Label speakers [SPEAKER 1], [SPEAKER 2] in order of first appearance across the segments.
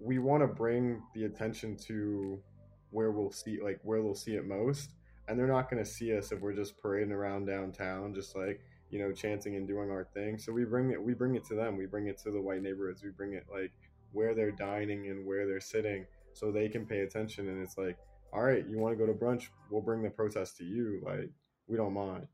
[SPEAKER 1] we want to bring the attention to where we'll see like where they'll see it most and they're not going to see us if we're just parading around downtown just like you know chanting and doing our thing. So we bring it we bring it to them. We bring it to the white neighborhoods. We bring it like where they're dining and where they're sitting so they can pay attention. And it's like all right you want to go to brunch? We'll bring the protest to you. Like we don't mind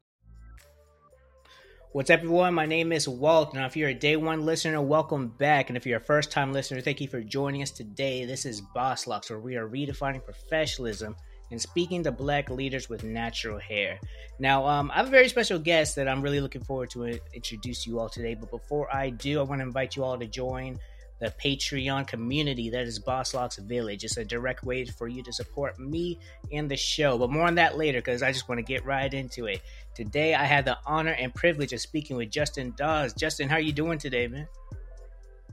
[SPEAKER 2] What's up, everyone? My name is Walt. Now, if you're a day one listener, welcome back. And if you're a first time listener, thank you for joining us today. This is Boss Locks, where we are redefining professionalism and speaking to black leaders with natural hair. Now, um, I have a very special guest that I'm really looking forward to introduce you all today. But before I do, I want to invite you all to join the Patreon community that is Boss Locks Village. It's a direct way for you to support me and the show. But more on that later because I just want to get right into it. Today I had the honor and privilege of speaking with Justin Dawes. Justin, how are you doing today, man?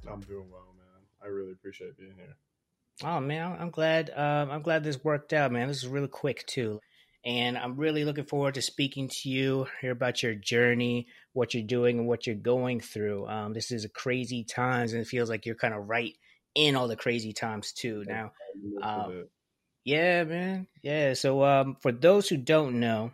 [SPEAKER 1] I'm doing well, man. I really appreciate being here.
[SPEAKER 2] Oh man, I'm glad. Um, I'm glad this worked out, man. This is really quick too. And I'm really looking forward to speaking to you, hear about your journey, what you're doing, and what you're going through. Um, this is a crazy times, and it feels like you're kind of right in all the crazy times too. Now, um, yeah, man, yeah. So, um, for those who don't know,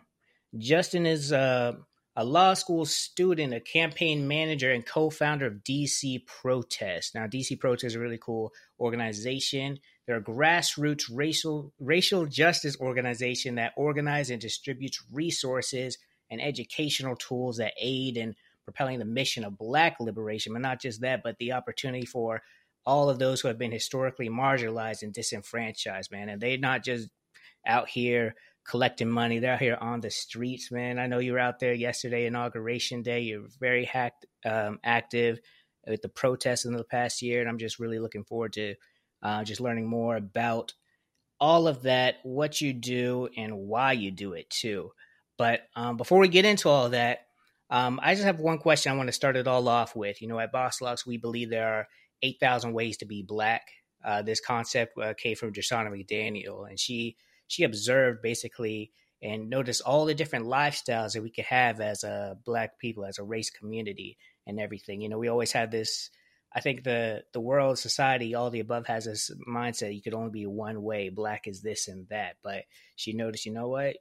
[SPEAKER 2] Justin is uh, a law school student, a campaign manager, and co-founder of DC Protest. Now, DC Protest is a really cool organization they're a grassroots racial racial justice organization that organizes and distributes resources and educational tools that aid in propelling the mission of black liberation, but not just that, but the opportunity for all of those who have been historically marginalized and disenfranchised, man. And they're not just out here collecting money. They're out here on the streets, man. I know you were out there yesterday, inauguration day. You're very hacked, um, active with the protests in the past year, and I'm just really looking forward to uh, just learning more about all of that, what you do, and why you do it too. But um, before we get into all that, um, I just have one question I want to start it all off with. You know, at Boss Locks, we believe there are 8,000 ways to be black. Uh, this concept uh, came from Jashana McDaniel, and she she observed basically and noticed all the different lifestyles that we could have as a black people, as a race community, and everything. You know, we always have this I think the the world, society, all the above has this mindset you could only be one way. Black is this and that. But she noticed, you know what?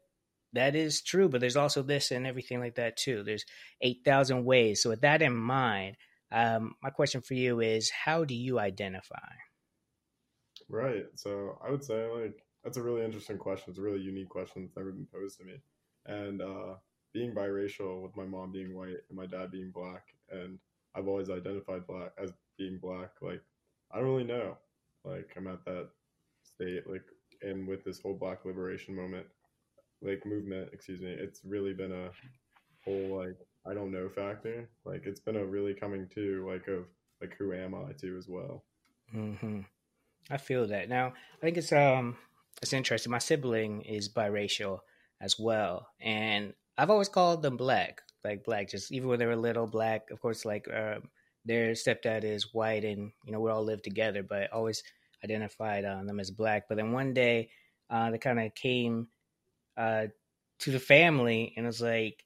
[SPEAKER 2] That is true, but there's also this and everything like that too. There's eight thousand ways. So with that in mind, um, my question for you is, how do you identify?
[SPEAKER 1] Right. So I would say like that's a really interesting question. It's a really unique question that's never been posed to me. And uh, being biracial, with my mom being white and my dad being black, and I've always identified black as being black. Like I don't really know. Like I'm at that state. Like and with this whole Black liberation moment, like movement, excuse me, it's really been a whole like I don't know factor. Like it's been a really coming to like of like who am I to as well.
[SPEAKER 2] hmm I feel that now. I think it's um it's interesting. My sibling is biracial as well, and I've always called them black like black. Just even when they were little, black. Of course, like uh, their stepdad is white, and you know we all live together. But always identified uh, them as black. But then one day, uh, they kind of came uh, to the family, and was like,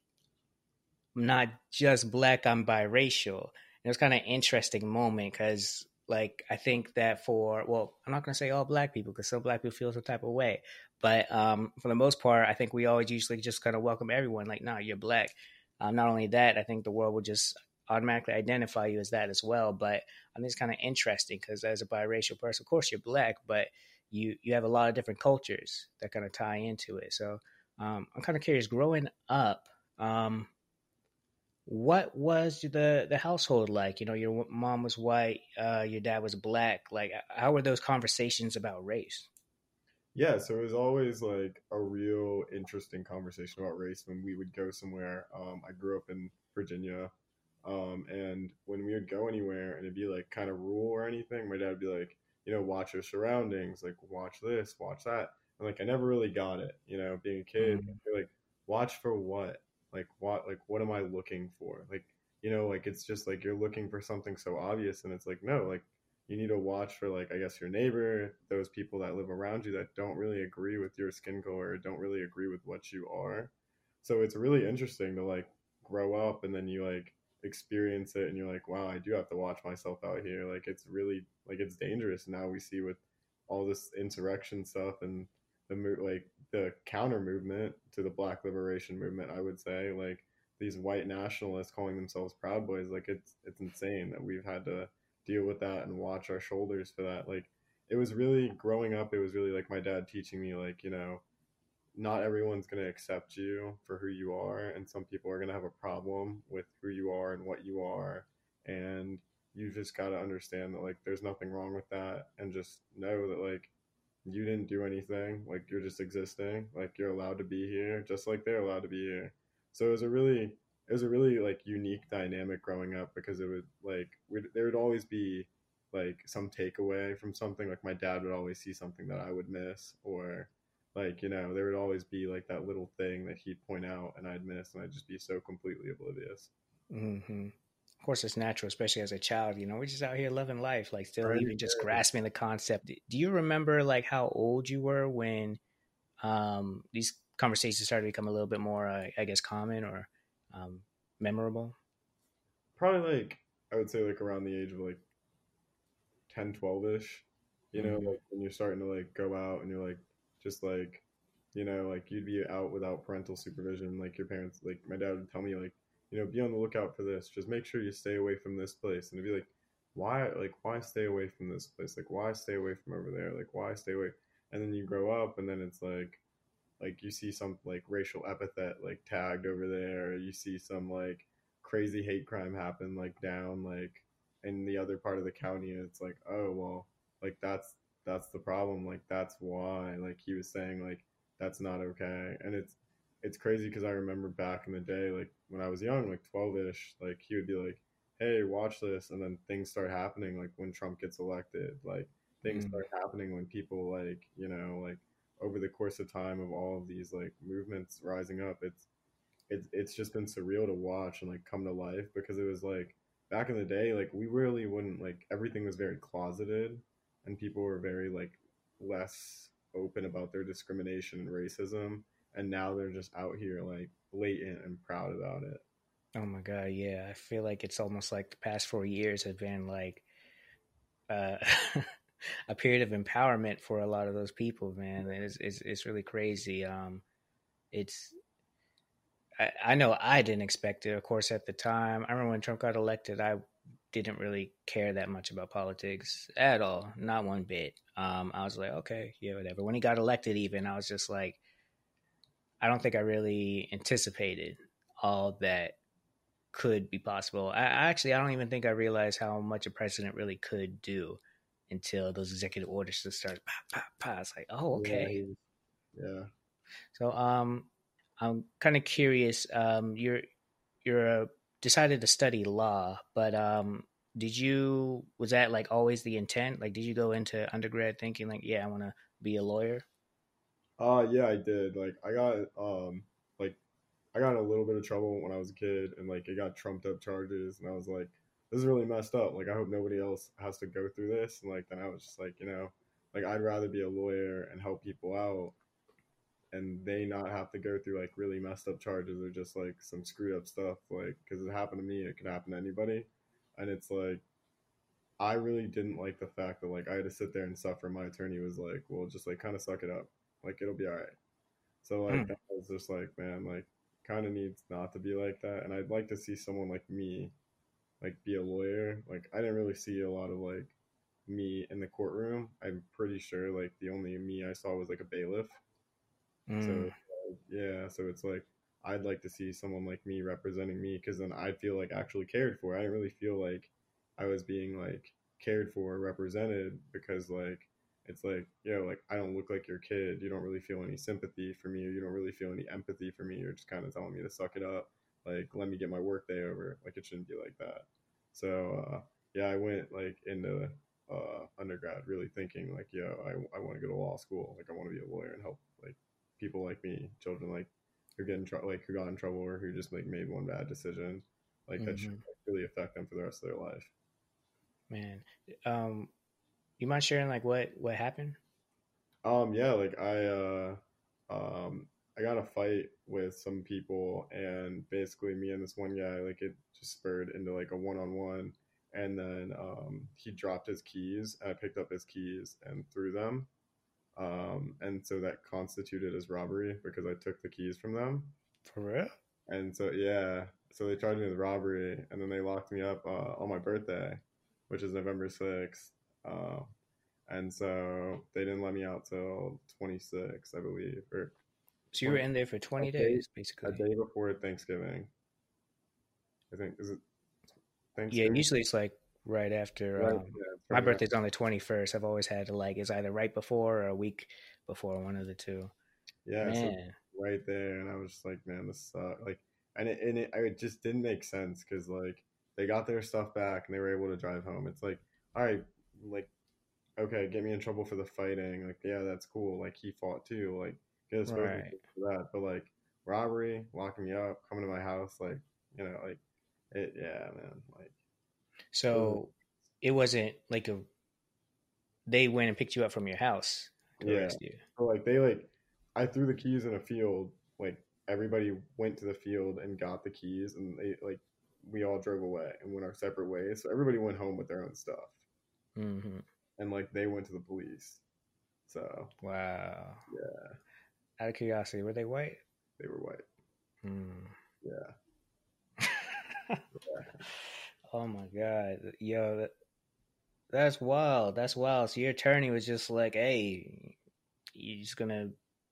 [SPEAKER 2] I'm not just black. I'm biracial. And it was kind of interesting moment because like I think that for well, I'm not gonna say all black people because some black people feel some type of way, but um, for the most part, I think we always usually just kind of welcome everyone. Like, nah, you're black. Um, not only that, I think the world will just automatically identify you as that as well. But I think it's kind of interesting because as a biracial person, of course you're black, but you you have a lot of different cultures that kind of tie into it. So um, I'm kind of curious. Growing up, um, what was the the household like? You know, your mom was white, uh, your dad was black. Like, how were those conversations about race?
[SPEAKER 1] Yeah, so it was always like a real interesting conversation about race when we would go somewhere. Um, I grew up in Virginia, um, and when we would go anywhere and it'd be like kind of rural or anything, my dad would be like, you know, watch your surroundings, like watch this, watch that. And like I never really got it, you know, being a kid, mm-hmm. like watch for what? Like what like what am I looking for? Like, you know, like it's just like you're looking for something so obvious and it's like, no, like you need to watch for like I guess your neighbor, those people that live around you that don't really agree with your skin color, don't really agree with what you are. So it's really interesting to like grow up and then you like experience it and you're like wow i do have to watch myself out here like it's really like it's dangerous now we see with all this insurrection stuff and the mo- like the counter movement to the black liberation movement i would say like these white nationalists calling themselves proud boys like it's it's insane that we've had to deal with that and watch our shoulders for that like it was really growing up it was really like my dad teaching me like you know not everyone's going to accept you for who you are and some people are going to have a problem with who you are and what you are and you just got to understand that like there's nothing wrong with that and just know that like you didn't do anything like you're just existing like you're allowed to be here just like they're allowed to be here. So it was a really it was a really like unique dynamic growing up because it would like there would always be like some takeaway from something like my dad would always see something that i would miss or like you know there would always be like that little thing that he'd point out and i'd miss and i'd just be so completely oblivious
[SPEAKER 2] mm-hmm. of course it's natural especially as a child you know we're just out here living life like still right. even just grasping the concept do you remember like how old you were when um these conversations started to become a little bit more uh, i guess common or um memorable?
[SPEAKER 1] Probably like i would say like around the age of like 10 12ish you know mm-hmm. like when you're starting to like go out and you're like just like you know like you'd be out without parental supervision like your parents like my dad would tell me like you know be on the lookout for this. Just make sure you stay away from this place. And it'd be like why like why stay away from this place? Like why stay away from over there? Like why stay away? And then you grow up and then it's like like you see some like racial epithet like tagged over there you see some like crazy hate crime happen like down like in the other part of the county it's like oh well like that's that's the problem like that's why like he was saying like that's not okay and it's it's crazy because i remember back in the day like when i was young like 12ish like he would be like hey watch this and then things start happening like when trump gets elected like things mm. start happening when people like you know like over the course of time of all of these like movements rising up it's it's it's just been surreal to watch and like come to life because it was like back in the day like we really wouldn't like everything was very closeted and people were very like less open about their discrimination and racism. And now they're just out here like blatant and proud about it.
[SPEAKER 2] Oh my god yeah. I feel like it's almost like the past four years have been like uh a period of empowerment for a lot of those people man it's it's, it's really crazy um it's I, I know I didn't expect it. Of course, at the time, I remember when Trump got elected, I didn't really care that much about politics at all, not one bit. Um, I was like, okay, yeah, whatever. When he got elected, even I was just like, I don't think I really anticipated all that could be possible. I, I actually, I don't even think I realized how much a president really could do until those executive orders just start Pa, pa, pa. It's like, oh, okay,
[SPEAKER 1] yeah. yeah.
[SPEAKER 2] So, um, I'm kind of curious. Um, you're you're a decided to study law, but um, did you was that like always the intent? Like, did you go into undergrad thinking like, yeah, I want to be a lawyer?
[SPEAKER 1] Uh, yeah, I did. Like, I got um, like, I got in a little bit of trouble when I was a kid, and like, it got trumped up charges, and I was like, this is really messed up. Like, I hope nobody else has to go through this. And like, then I was just like, you know, like I'd rather be a lawyer and help people out and they not have to go through like really messed up charges or just like some screwed up stuff. Like because it happened to me. It could happen to anybody. And it's like i really didn't like the fact that like i had to sit there and suffer. My attorney was like well just like kind of suck it up. Like it'll be all right so like mm. that was just like man like kind of needs not to be like that. And i'd like to see someone like me like be a lawyer like i didn't really see a lot of like me in the courtroom i'm pretty sure like the only me i saw was like a bailiff Mm. So yeah, so it's like I'd like to see someone like me representing me because then I'd feel like actually cared for. I didn't really feel like I was being like cared for, represented because like it's like you know like I don't look like your kid. You don't really feel any sympathy for me, or you don't really feel any empathy for me. You're just kind of telling me to suck it up. Like let me get my work day over. Like it shouldn't be like that. So uh, yeah, I went like into uh, undergrad really thinking like, yo, I, I want to go to law school. Like I want to be a lawyer and help like people like me, children like who get in trouble, like who got in trouble or who just like made one bad decision, like mm-hmm. that should really affect them for the rest of their life.
[SPEAKER 2] Man, um, you mind sharing like what what happened?
[SPEAKER 1] Um, yeah, like I uh, um, I got a fight with some people, and basically me and this one guy, like it just spurred into like a one on one, and then um, he dropped his keys, and I picked up his keys and threw them, um, and so that constituted as robbery because I took the keys from them.
[SPEAKER 2] For real?
[SPEAKER 1] And so yeah, so they charged me with robbery, and then they locked me up uh, on my birthday, which is November sixth. Uh, and so they didn't let me out till 26, I believe, or
[SPEAKER 2] So you were in there for 20
[SPEAKER 1] A day-
[SPEAKER 2] days, basically.
[SPEAKER 1] a day before Thanksgiving. I think is it Thanksgiving?
[SPEAKER 2] Yeah, usually it's like right after.
[SPEAKER 1] Right,
[SPEAKER 2] Um,
[SPEAKER 1] yeah,
[SPEAKER 2] my birthday's on the 21st. I've always had to like it's either right before or a week before, one of the two.
[SPEAKER 1] Yeah, so right there, and I was just like, man, this sucks. Like, and it, and it, it just didn't make sense because like they got their stuff back and they were able to drive home. It's like, all right, like, okay, get me in trouble for the fighting. Like, yeah, that's cool. Like he fought too. Like, both
[SPEAKER 2] Right.
[SPEAKER 1] for that. But like robbery, locking me up, coming to my house, like, you know, like it. Yeah, man. Like,
[SPEAKER 2] so it wasn't like a. They went and picked you up from your house to
[SPEAKER 1] Yeah.
[SPEAKER 2] arrest you.
[SPEAKER 1] So like they like I threw the keys in a field, like everybody went to the field and got the keys and they like we all drove away and went our separate ways. So everybody went home with their own stuff.
[SPEAKER 2] hmm
[SPEAKER 1] And like they went to the police. So
[SPEAKER 2] Wow.
[SPEAKER 1] yeah,
[SPEAKER 2] Out of curiosity, were they white?
[SPEAKER 1] they were white.
[SPEAKER 2] Hmm.
[SPEAKER 1] Yeah.
[SPEAKER 2] oh my god, yo, that, that's wild. That's wild. So your attorney was just like, "Hey, you're just gonna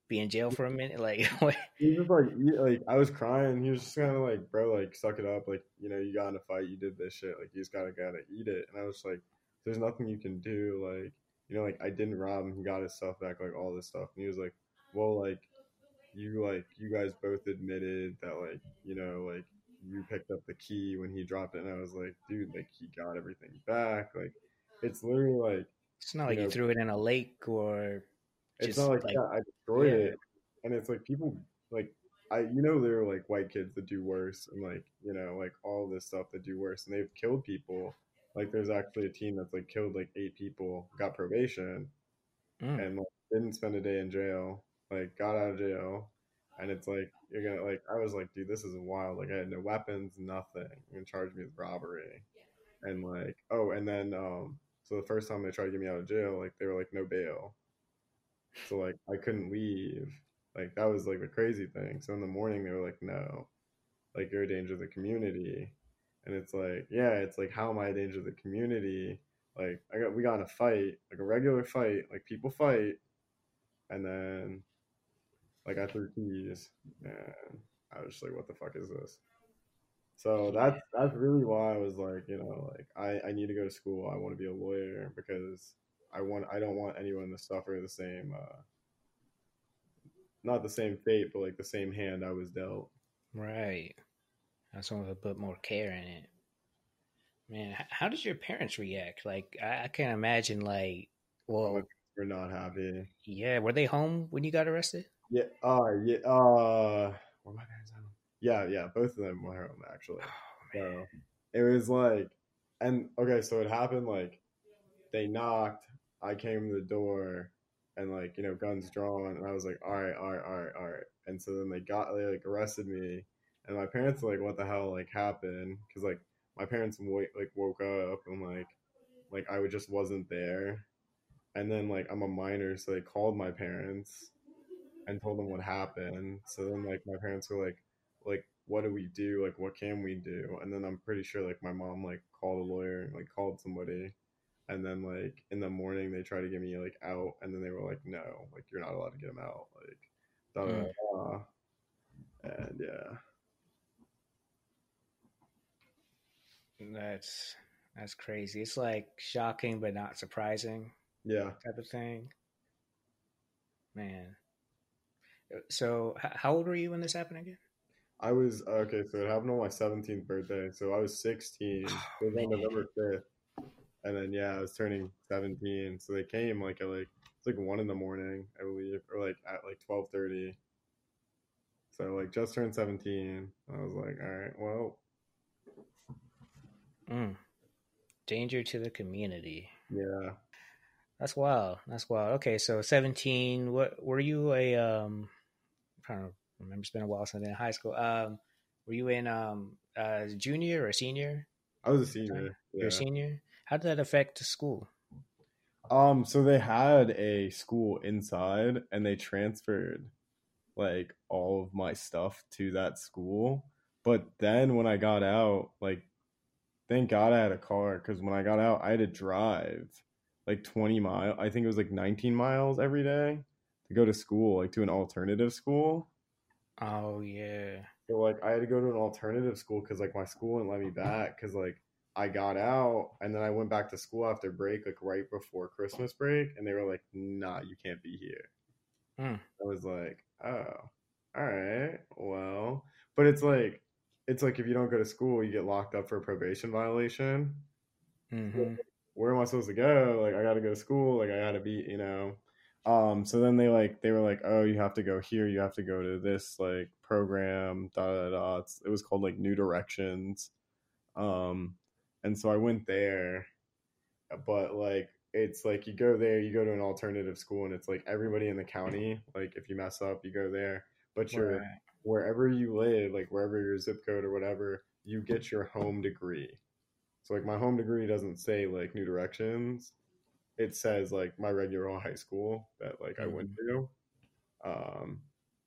[SPEAKER 2] be in jail for a minute?" Like.
[SPEAKER 1] He was like he, like I was crying. He was just kinda like, bro, like suck it up, like, you know, you got in a fight, you did this shit, like you just gotta gotta eat it. And I was like, There's nothing you can do, like you know, like I didn't rob him, he got his stuff back, like all this stuff. And he was like, Well, like you like you guys both admitted that like, you know, like you picked up the key when he dropped it and I was like, dude, like he got everything back. Like it's literally like
[SPEAKER 2] It's not like
[SPEAKER 1] You
[SPEAKER 2] you threw it in a lake or
[SPEAKER 1] it's
[SPEAKER 2] Just,
[SPEAKER 1] not like,
[SPEAKER 2] like-
[SPEAKER 1] yeah, I destroyed
[SPEAKER 2] Yeah.
[SPEAKER 1] it, and it's like people like I you know there are like white kids that do worse and like you know like all this stuff that do worse and they've killed people. Like there's actually a team that's like killed like eight people, got probation,
[SPEAKER 2] Mm.
[SPEAKER 1] and like, didn't spend a day in jail. Like got out of jail, and it's like you're gonna like I was like, dude, this is wild. Like I had no weapons, nothing. You're gonna charge me with robbery, and like oh, and then um, so the first time they tried to get me out of jail, like they were like no bail, so like I couldn't leave. Like that was like the crazy thing. So in the morning they were like, no, like you're a danger to the community, and it's like yeah, it's like how am I a danger to the community? Like I got we got in a fight, like a regular fight, like people fight, and then like I threw keys, and I was just like, what the fuck is this? So that's that's really why I was like, you know, like I I need to go to school. I want to be a lawyer because I want I don't want anyone to suffer the same uh not the same fate, but like the same hand I was dealt.
[SPEAKER 2] Right. Have someone with a bit more care in it. Man, how did your parents react? Like, I, I can't imagine. Like, well,
[SPEAKER 1] We're not happy.
[SPEAKER 2] yeah, were they home when you got arrested?
[SPEAKER 1] Yeah. Uh. Yeah. Uh. Were my parents home? Yeah. Yeah. Both of them were home actually.
[SPEAKER 2] Oh,
[SPEAKER 1] So it was like, and okay, so it happened like they knocked. I came to the door, and like you know, guns drawn, and I was like, all right, all right, all right, all right. And so then they got they like arrested me, and my parents were like, what the hell like happened? Because like my parents like woke up and like like I just wasn't there, and then like I'm a minor, so they called my parents and told them what happened. So then like my parents were like like what do we do like what can we do and then i'm pretty sure like my mom like called a lawyer and like called somebody and then like in the morning they tried to get me like out and then they were like no like you're not allowed to get him out like da, da,
[SPEAKER 2] Mm.
[SPEAKER 1] da, da. and yeah
[SPEAKER 2] That's that's crazy. It's like shocking but not surprising
[SPEAKER 1] yeah
[SPEAKER 2] type of thing. Man. So, h- how old were you when this happened again?
[SPEAKER 1] i was okay so it happened on my 17th birthday so i was 16
[SPEAKER 2] Oh,
[SPEAKER 1] it was on november 5th and then yeah i was turning 17 so they came like at like it's like one in the morning i believe or like at like 12.30 so like just turned 17 i was like all right well
[SPEAKER 2] Mm. Danger to the community.
[SPEAKER 1] yeah
[SPEAKER 2] That's wild. That's wild. Okay, so seventeen. What were you a um? Trying to remember. It's been a while since I've been in high school. Um, were you in um uh junior or senior?
[SPEAKER 1] I was a senior.
[SPEAKER 2] You're a senior. How did that affect the school?
[SPEAKER 1] Um, so they had a school inside, and they transferred like all of my stuff to that school. But then when I got out, like, thank God I had a car because when I got out, I had to drive like 20 miles. I think it was like 19 miles every day go to school, like to an alternative school.
[SPEAKER 2] Oh yeah.
[SPEAKER 1] So like I had to go to an alternative school because like my school wouldn't let me back because like I got out and then I went back to school after break, like right before Christmas break, and they were like, "Nah, you can't be here."
[SPEAKER 2] Hmm.
[SPEAKER 1] I was like, "Oh, all right, well," but it's like, it's like if you don't go to school, you get locked up for a probation violation.
[SPEAKER 2] hmm
[SPEAKER 1] Where am I supposed to go? Like, I got to go to school. Like, I got to be, you know. Um. So then they like they were like, "Oh, you have to go here. You have to go to this like program." Da da da. It's, it was called like New Directions. Um and so I went there, but like it's like you go there, you go to an alternative school, and it's like everybody in the county. Like if you mess up, you go there, but you're
[SPEAKER 2] Right.
[SPEAKER 1] wherever you live, like wherever your zip code or whatever, you get your home degree. So like my home degree doesn't say like New Directions. It says like my regular high school that like I went to. Um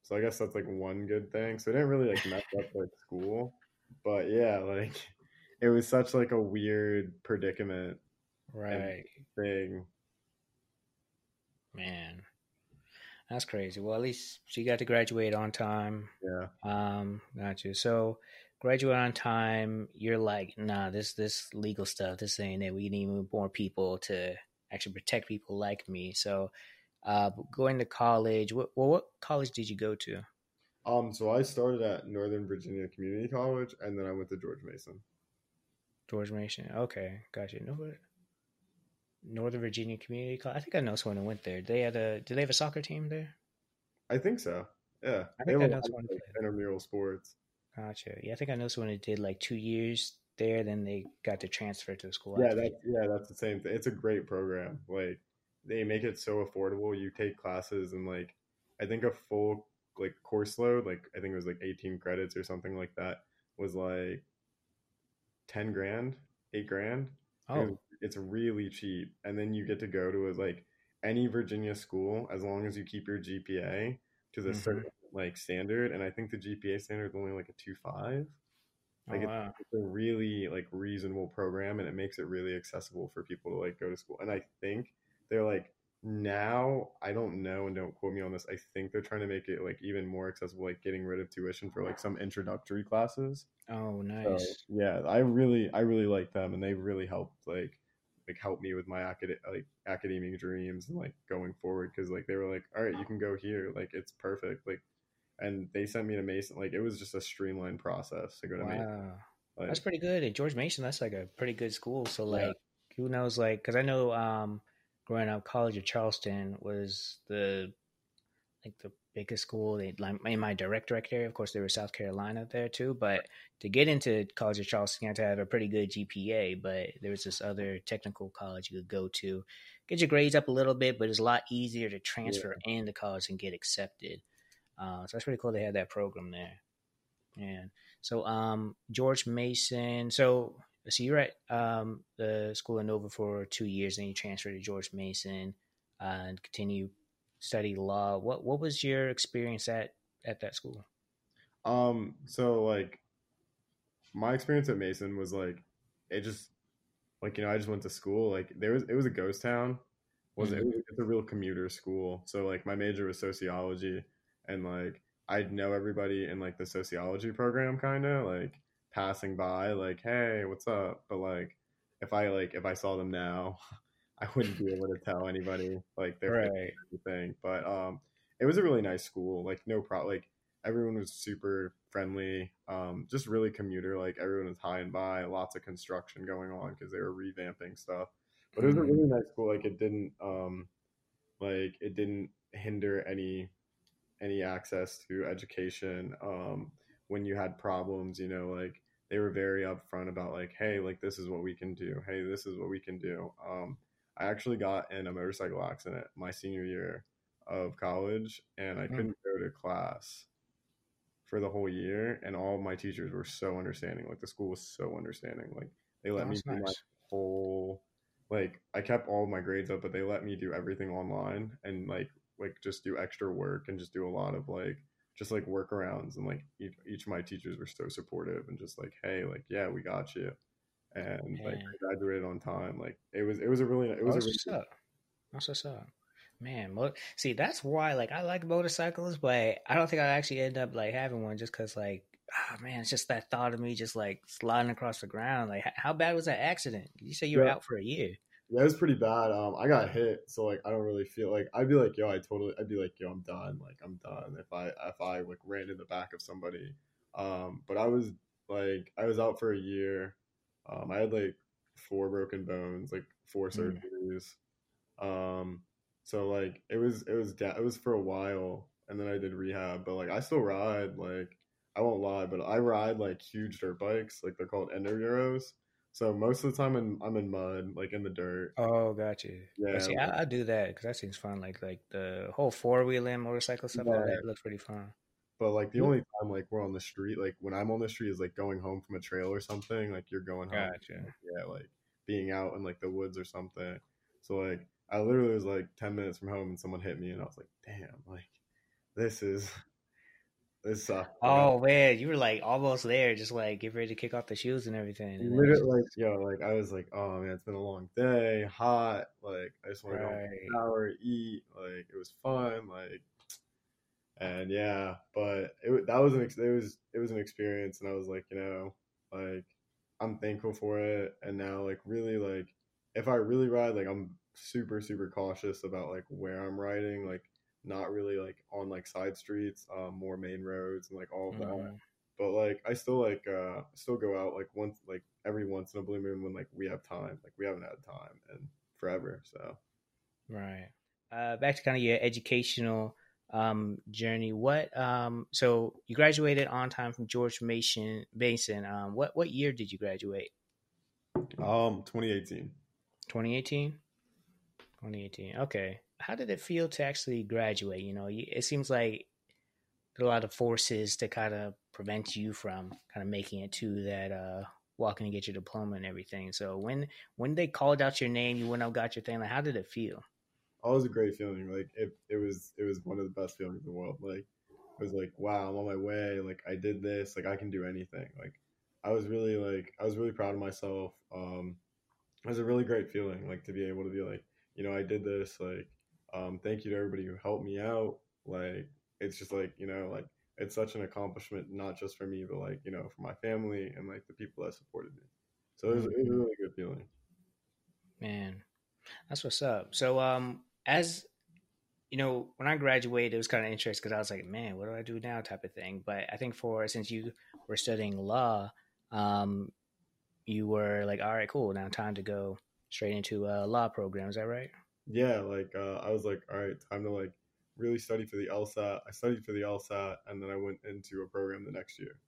[SPEAKER 1] so I guess that's like one good thing. So it didn't really like mess up like school. But yeah, like it was such like a weird predicament
[SPEAKER 2] Right.
[SPEAKER 1] thing.
[SPEAKER 2] Man. That's crazy. Well, at least she got to graduate on time.
[SPEAKER 1] Yeah.
[SPEAKER 2] Um, got you. So graduate on time, you're like, nah, this this legal stuff, this ain't it. We need more people to actually protect people like me. So uh going to college, what well, what college did you go to?
[SPEAKER 1] Um so I started at Northern Virginia Community College and then I went to George Mason.
[SPEAKER 2] George Mason. Okay, got you. Northern Northern Virginia Community College. I think I know someone who went there. They had a do they have a soccer team there?
[SPEAKER 1] I think so. Yeah.
[SPEAKER 2] I think I know someone
[SPEAKER 1] like, intramural sports.
[SPEAKER 2] Gotcha. Yeah, I think I know someone who did like two years there, then they got to transfer to the school.
[SPEAKER 1] Yeah, that's yeah, that's the same thing. It's a great program. Like they make it so affordable. You take classes and like I think a full like course load, like I think it was like 18 credits or something like that, was like 10 grand, 8 grand.
[SPEAKER 2] Oh,
[SPEAKER 1] It- It's really cheap. And then you get to go to a, like any Virginia school as long as you keep your GPA to the
[SPEAKER 2] Mhm.
[SPEAKER 1] certain like standard. And I think the GPA standard is only like a two five. Like
[SPEAKER 2] oh wow.
[SPEAKER 1] It's a really like reasonable program and it makes it really accessible for people to like go to school. And I think they're like now I don't know and don't quote me on this. I think they're trying to make it like even more accessible, like getting rid of tuition for like some introductory classes.
[SPEAKER 2] Oh,
[SPEAKER 1] So,
[SPEAKER 2] nice.
[SPEAKER 1] yeah, I really, I really like them, and they really helped like, like help me with my acad- like academic dreams and like going forward because like they were like, all right, you oh. can go here, like it's perfect, like, and they sent me to Mason, like it was just a streamlined process to go to Mason.
[SPEAKER 2] Wow.
[SPEAKER 1] Like,
[SPEAKER 2] That's pretty good. And George Mason, that's like a pretty good school. So
[SPEAKER 1] Yeah.
[SPEAKER 2] like, who knows? Like, because I know, um, growing up, College of Charleston was the like the biggest school. They like in my direct direct area. Of course, there was South Carolina there too. But to get into College of Charleston, you had to have a pretty good GPA. But there was this other technical college you could go to, get your grades up a little bit, but it's a lot easier to transfer into college and get accepted. Uh, so that's pretty cool. They had that program there. And so, um, George Mason. So, so you're at um, the school in Nova for two years, and you transfer to George Mason uh, and continue study law. What what was your experience at at that school?
[SPEAKER 1] Um, so like my experience at Mason was like it just like you know, I just went to school. Like there was it was a ghost town. Was it, it was it's a real commuter school. So like my major was sociology and like I'd know everybody in like the sociology program kinda, like passing by, like, hey, what's up? But like if I like if I saw them now, I wouldn't be able to tell anybody like their
[SPEAKER 2] Right.
[SPEAKER 1] thing. But um it was a really nice school. Like no pro like everyone was super friendly um just really commuter like everyone was hi and bye lots of construction going on because they were revamping stuff but it was a
[SPEAKER 2] Mhm.
[SPEAKER 1] really nice school like it didn't um like it didn't hinder any any access to education um when you had problems you know like they were very upfront about like hey like this is what we can do hey this is what we can do um i actually got in a motorcycle accident my senior year of college, and I
[SPEAKER 2] Mm.
[SPEAKER 1] couldn't go to class for the whole year. And all my teachers were so understanding. Like the school was so understanding. Like they let me do my whole like I kept all my grades up, but they let me do everything online and like like just do extra work and just do a lot of like just like workarounds and like each, each of my teachers were so supportive and just like hey like yeah we got you and like I graduated on time like it was it was a really it
[SPEAKER 2] Oh,
[SPEAKER 1] was a really
[SPEAKER 2] what's up. That's what's up. Man, mo- see, that's why, like, I like motorcycles, but I don't think I actually end up like having one just because, like, ah, man, it's just that thought of me just like sliding across the ground. Like, how bad was that accident? You say you were
[SPEAKER 1] Yeah.
[SPEAKER 2] out for a year.
[SPEAKER 1] It was pretty bad. Um, I got hit, so like I don't really feel like I'd be like, yo, I totally, I'd be like, yo, I'm done. Like I'm done if I if I like ran in the back of somebody. Um, but I was like, I was out for a year. Um, I had like four broken bones, like four
[SPEAKER 2] Mm.
[SPEAKER 1] surgeries. Um, so like it was it was da- it was for a while, and then I did rehab. But like I still ride. Like I won't lie, but I ride like huge dirt bikes. Like they're called enduros. So most of the time I'm, I'm in mud, like in the dirt.
[SPEAKER 2] Oh, got you.
[SPEAKER 1] Yeah,
[SPEAKER 2] see,
[SPEAKER 1] like-
[SPEAKER 2] I, I do that because that seems fun. Like, like the whole four wheeling motorcycle stuff
[SPEAKER 1] Yeah.
[SPEAKER 2] that looks pretty fun.
[SPEAKER 1] But like the only time like we're on the street, like when I'm on the street is like going home from a trail or something. Like you're going home.
[SPEAKER 2] Gotcha.
[SPEAKER 1] Yeah, like being out in like the woods or something. So like I literally was like ten minutes from home and someone hit me and I was like, damn, like this is sucks. Like,
[SPEAKER 2] Oh man, you were like almost there, just like get ready to kick off the shoes and everything. and
[SPEAKER 1] literally like yo, like I was like, oh man, it's been a long day, hot, like I just want to go shower, eat, like it was fun, like and yeah, but it that was an it was it was an experience, and I was like, you know, like I'm thankful for it, and now like really like if I really ride, like I'm super super cautious about like where I'm riding, like not really like on like side streets, um, more main roads and like all of that
[SPEAKER 2] Mhm.
[SPEAKER 1] but like I still like uh still go out like once like every once in a blue moon when like we have time. Like we haven't had time and forever. So
[SPEAKER 2] Right. Uh, back to kind of your educational um, journey. What? Um, so you graduated on time from George Mason. Mason. Um, what what year did you graduate?
[SPEAKER 1] um 2018.
[SPEAKER 2] 2018. 2018. Okay. How did it feel to actually graduate? You know, it seems like a lot of forces to kind of prevent you from kind of making it to that uh walking to get your diploma and everything. So when when they called out your name, you went out got your thing. Like, how did it feel?
[SPEAKER 1] Oh, it was a great feeling. Like it it was it was one of the best feelings in the world. Like it was like, wow, I'm on my way. Like I did this. Like I can do anything. Like I was really like I was really proud of myself. Um it was a really great feeling, like to be able to be like, you know, I did this, like, um, thank you to everybody who helped me out. Like it's just like, you know, like it's such an accomplishment not just for me, but like, you know, for my family and like the people that supported me. So it was, it was a really good feeling.
[SPEAKER 2] Man, that's what's up. So, um, as you know, when I graduated, it was kind of interesting because I was like, man, what do I do now, type of thing. But I think for since you were studying law, um, you were like, all right, cool, now time to go straight into a law program. Is that right?
[SPEAKER 1] Yeah, like uh, I was like, all right, time to like really study for the LSAT. I studied for the LSAT and then I went into a program the next year.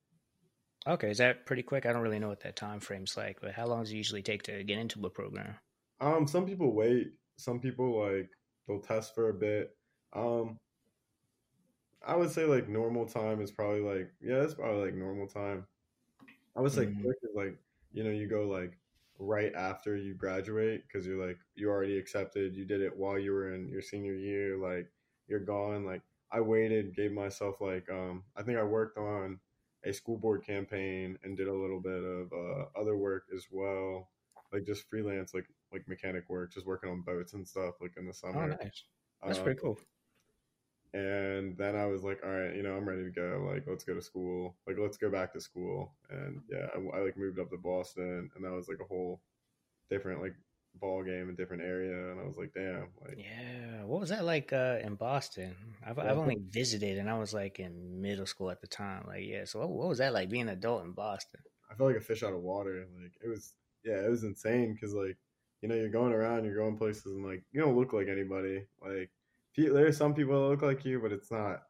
[SPEAKER 2] Okay, is that pretty quick? I don't really know what that time frame's like, but how long does it usually take to get into a program?
[SPEAKER 1] Um, some people wait. Some people like they'll test for a bit. Um, I would say like normal time is probably like yeah, it's probably like normal time. I would say
[SPEAKER 2] Mhm.
[SPEAKER 1] quick is like you know you go like right after you graduate because you're like you already accepted. You did it while you were in your senior year. Like you're gone. Like I waited, gave myself like um I think I worked on a school board campaign and did a little bit of uh, other work as well, like just freelance like like mechanic work, just working on boats and stuff like in the summer
[SPEAKER 2] Oh,
[SPEAKER 1] summer.
[SPEAKER 2] nice. That's
[SPEAKER 1] Um,
[SPEAKER 2] pretty cool.
[SPEAKER 1] And then I was like, all right, you know, I'm ready to go. Like, let's go to school. Like, let's go back to school. And yeah, I, I like moved up to Boston, and that was like a whole different like ball game, a different area. And I was like, damn, like
[SPEAKER 2] Yeah, what was that like uh, in Boston? I've,
[SPEAKER 1] Yeah.
[SPEAKER 2] I've only visited, and I was like in middle school at the time. Like, yeah, so what, what was that like being an adult in Boston?
[SPEAKER 1] I felt like a fish out of water. Like it was, yeah, it was insane because like you know you're going around, you're going places, and like you don't look like anybody. Like there's some people that look like you, but it's not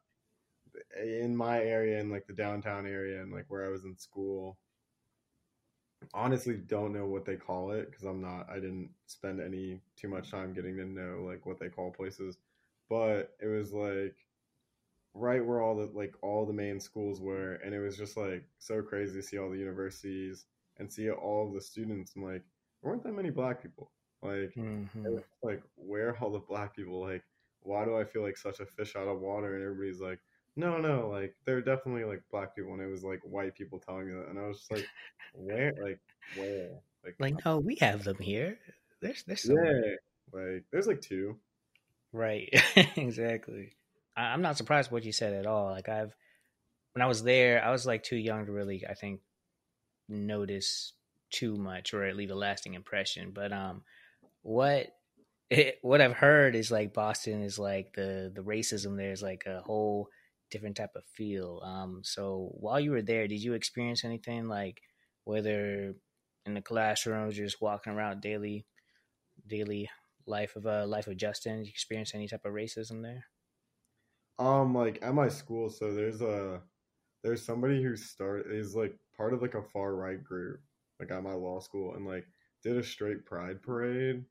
[SPEAKER 1] in my area, in like the downtown area, and like where I was in school. Honestly, don't know what they call it because I'm not. I didn't spend any too much time getting to know like what they call places. but it was like right where all the like all the main schools were, and it was just like so crazy to see all the universities and see all the students. And like, there weren't that many black people. Like,
[SPEAKER 2] Mm-hmm.
[SPEAKER 1] like where are all the black people? Like, why do I feel like such a fish out of water? And everybody's like, no, no, like there are definitely like black people, and it was like white people telling me that, and I was just like, where, like where, like,
[SPEAKER 2] Like, no, we have them here. There's, there's
[SPEAKER 1] yeah, like there's like two.
[SPEAKER 2] Right. exactly. I, I'm not surprised what you said at all. Like I've when I was there, I was like too young to really, I think, notice too much or leave a lasting impression. But um, what what I've heard is like Boston is like the the racism there is like a whole different type of feel. Um, so while you were there, did you experience anything like whether in the classrooms, just walking around daily daily life of a uh, life of Justin? You experience any type of racism there?
[SPEAKER 1] Um, like at my school, so there's a there's somebody who start is like part of like a far right group, like at my law school, and like did a straight pride parade,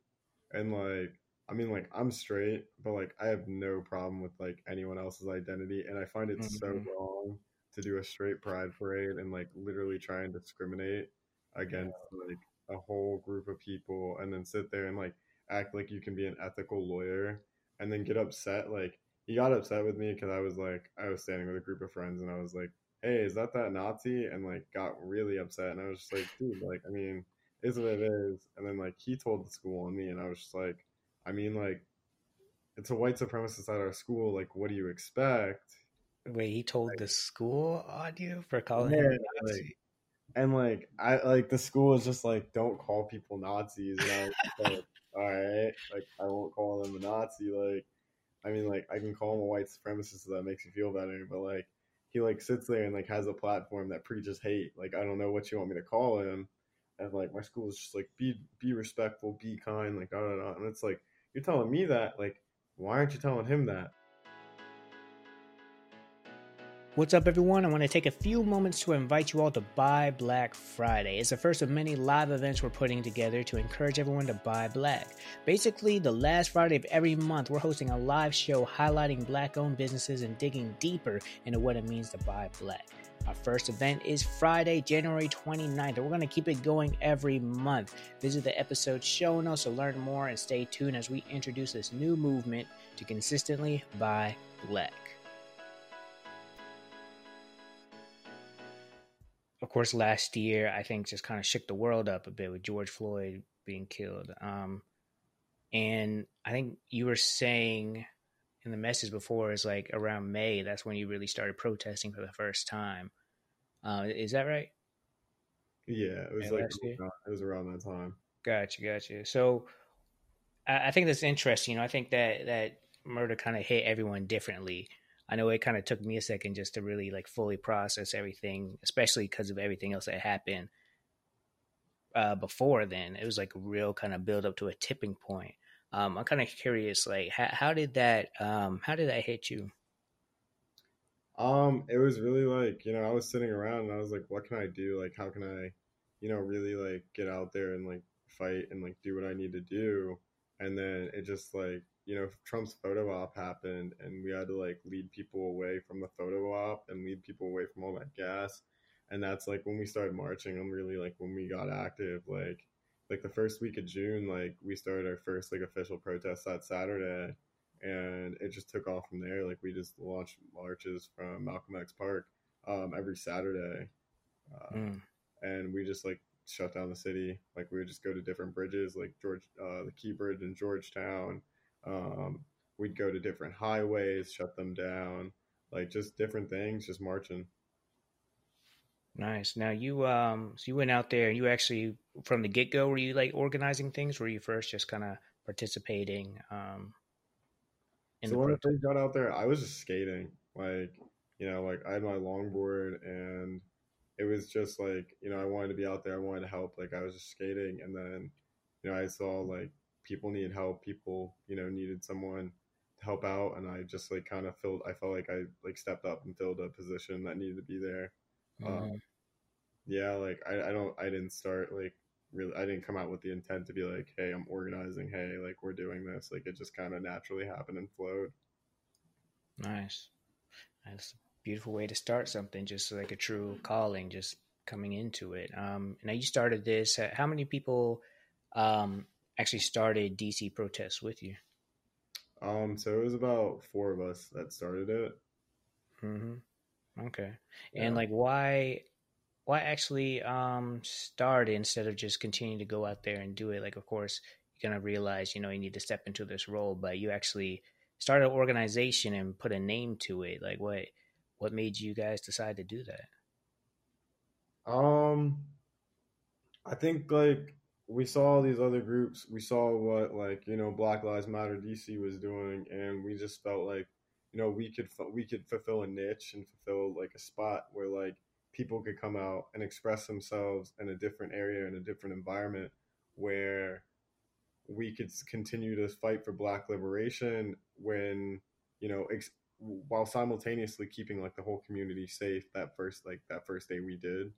[SPEAKER 1] and like I mean like I'm straight, but like I have no problem with like anyone else's identity, and I find it so
[SPEAKER 2] Mhm.
[SPEAKER 1] wrong to do a straight pride parade and like literally try and discriminate against like a whole group of people, and then sit there and like act like you can be an ethical lawyer, and then get upset like he got upset with me because I was like, I was standing with a group of friends and I was like, hey, is that that Nazi? And like got really upset. And I was just like, dude, like, I mean, is what it is. And then like he told the school on me and I was just like, I mean, like, it's a white supremacist at our school. Like, what do you expect?
[SPEAKER 2] Wait, he told the school on you for calling
[SPEAKER 1] Yeah,
[SPEAKER 2] him
[SPEAKER 1] like,
[SPEAKER 2] Nazi?
[SPEAKER 1] and like, I like the school is just like, don't call people Nazis. And I was like, all right, like, I won't call them a Nazi. Like, I mean, like I can call him a white supremacist so that makes you feel better, but like he like sits there and like has a platform that preaches hate. Like I don't know what you want me to call him, and like my school is just like be be respectful, be kind, like da da da. And it's like you're telling me that, like why aren't you telling him that?
[SPEAKER 2] What's up, everyone? I want to take a few moments to invite you all to Buy Black Friday. It's the first of many live events we're putting together to encourage everyone to buy black. Basically, the last Friday of every month, we're hosting a live show highlighting black owned businesses and digging deeper into what it means to buy black. Our first event is Friday, January 29th, and we're going to keep it going every month. Visit the episode show notes to learn more and stay tuned as we introduce this new movement to consistently buy black. of course, last year I think just kind of shook the world up a bit with George Floyd being killed. Um, and I think you were saying in the message before is like around May. That's when you really started protesting for the first time. Uh, is that right?
[SPEAKER 1] Yeah, it was
[SPEAKER 2] Yeah,
[SPEAKER 1] like it was around that time.
[SPEAKER 2] Gotcha, gotcha. So I, I think that's interesting. You know, I think that that murder kind of hit everyone differently. I know it kind of took me a second just to really like fully process everything, especially because of everything else that happened uh, before then. It was like a real kind of build up to a tipping point. Um, I'm kind of curious, like how, how did that um, how did that hit you?
[SPEAKER 1] Um, it was really like, you know, I was sitting around and I was like, what can I do? Like, how can I, you know, really like get out there and like fight and like do what I need to do? And then it just like, you know, Trump's photo op happened and we had to like lead people away from the photo op and lead people away from all that gas. And that's like when we started marching and really like when we got active, like, like the first week of June, like we started our first like official protest that Saturday and it just took off from there. Like we just launched marches from Malcolm X Park um, every Saturday, uh,
[SPEAKER 2] Mm.
[SPEAKER 1] and we just like shut down the city. Like we would just go to different bridges, like George, uh, the Key Bridge in Georgetown. Um, we'd go to different highways, shut them down, like just different things, just marching.
[SPEAKER 2] Nice. Now you um so you went out there and you actually from the get go were you like organizing things? Were you first just kind of participating um in
[SPEAKER 1] so
[SPEAKER 2] the
[SPEAKER 1] when I first got out there, I was just skating. Like, you know, like I had my longboard and it was just like, you know, I wanted to be out there. I wanted to help. Like I was just skating and then, you know, I saw like people need help. People, you know, needed someone to help out. And I just like kind of filled, I felt like I like stepped up and filled a position that needed to be there.
[SPEAKER 2] Mhm.
[SPEAKER 1] Um, yeah, like I, I don't, I didn't start like really, I didn't come out with the intent to be like, hey, I'm organizing. Hey, like we're doing this. Like it just kind of naturally happened and flowed.
[SPEAKER 2] Nice. That's a beautiful way to start something, just like a true calling, just coming into it. Um, now you started this. How many people um, actually started DC protests with you?
[SPEAKER 1] Um, so it was about four of us that started it.
[SPEAKER 2] Mm-hmm. Okay. Yeah. And like, why, why actually um start instead of just continuing to go out there and do it? Like, of course, you're gonna realize, you know, you need to step into this role, but you actually started an organization and put a name to it. Like, what, what made you guys decide to do that?
[SPEAKER 1] Um, I think like we saw these other groups. We saw what like you know Black Lives Matter DC was doing, and we just felt like you know we could we could fulfill a niche and fulfill like a spot where like people could come out and express themselves in a different area in a different environment where we could continue to fight for black liberation when you know ex- while simultaneously keeping like the whole community safe that first like that first day we did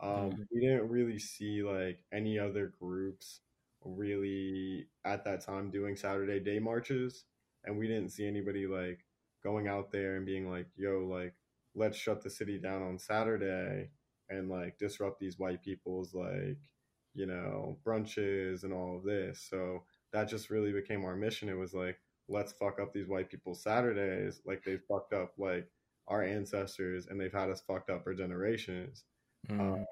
[SPEAKER 1] um, mm-hmm. We didn't really see like any other groups really at that time doing Saturday day marches, and we didn't see anybody like going out there and being like, "Yo, like let's shut the city down on Saturday and like disrupt these white people's like you know brunches and all of this." So that just really became our mission. It was like, let's fuck up these white people's Saturdays like they've fucked up like our ancestors and they've had us fucked up for generations. Mm. Um,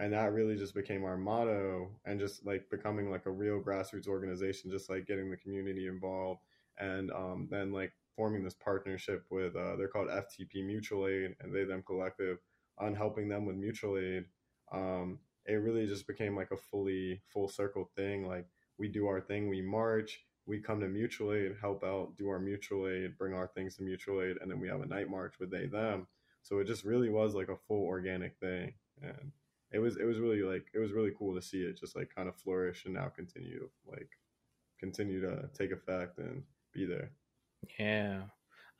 [SPEAKER 1] and that really just became our motto and just like becoming like a real grassroots organization, just like getting the community involved and um, then like forming this partnership with uh, they're called FTP Mutual Aid and they them collective on helping them with mutual aid. Um, it really just became like a fully full circle thing. Like we do our thing, we march, we come to mutual aid, help out, do our mutual aid, bring our things to mutual aid, and then we have a night march with they them. So it just really was like a full organic thing and it was it was really like it was really cool to see it just like kind of flourish and now continue like continue to take effect and be there.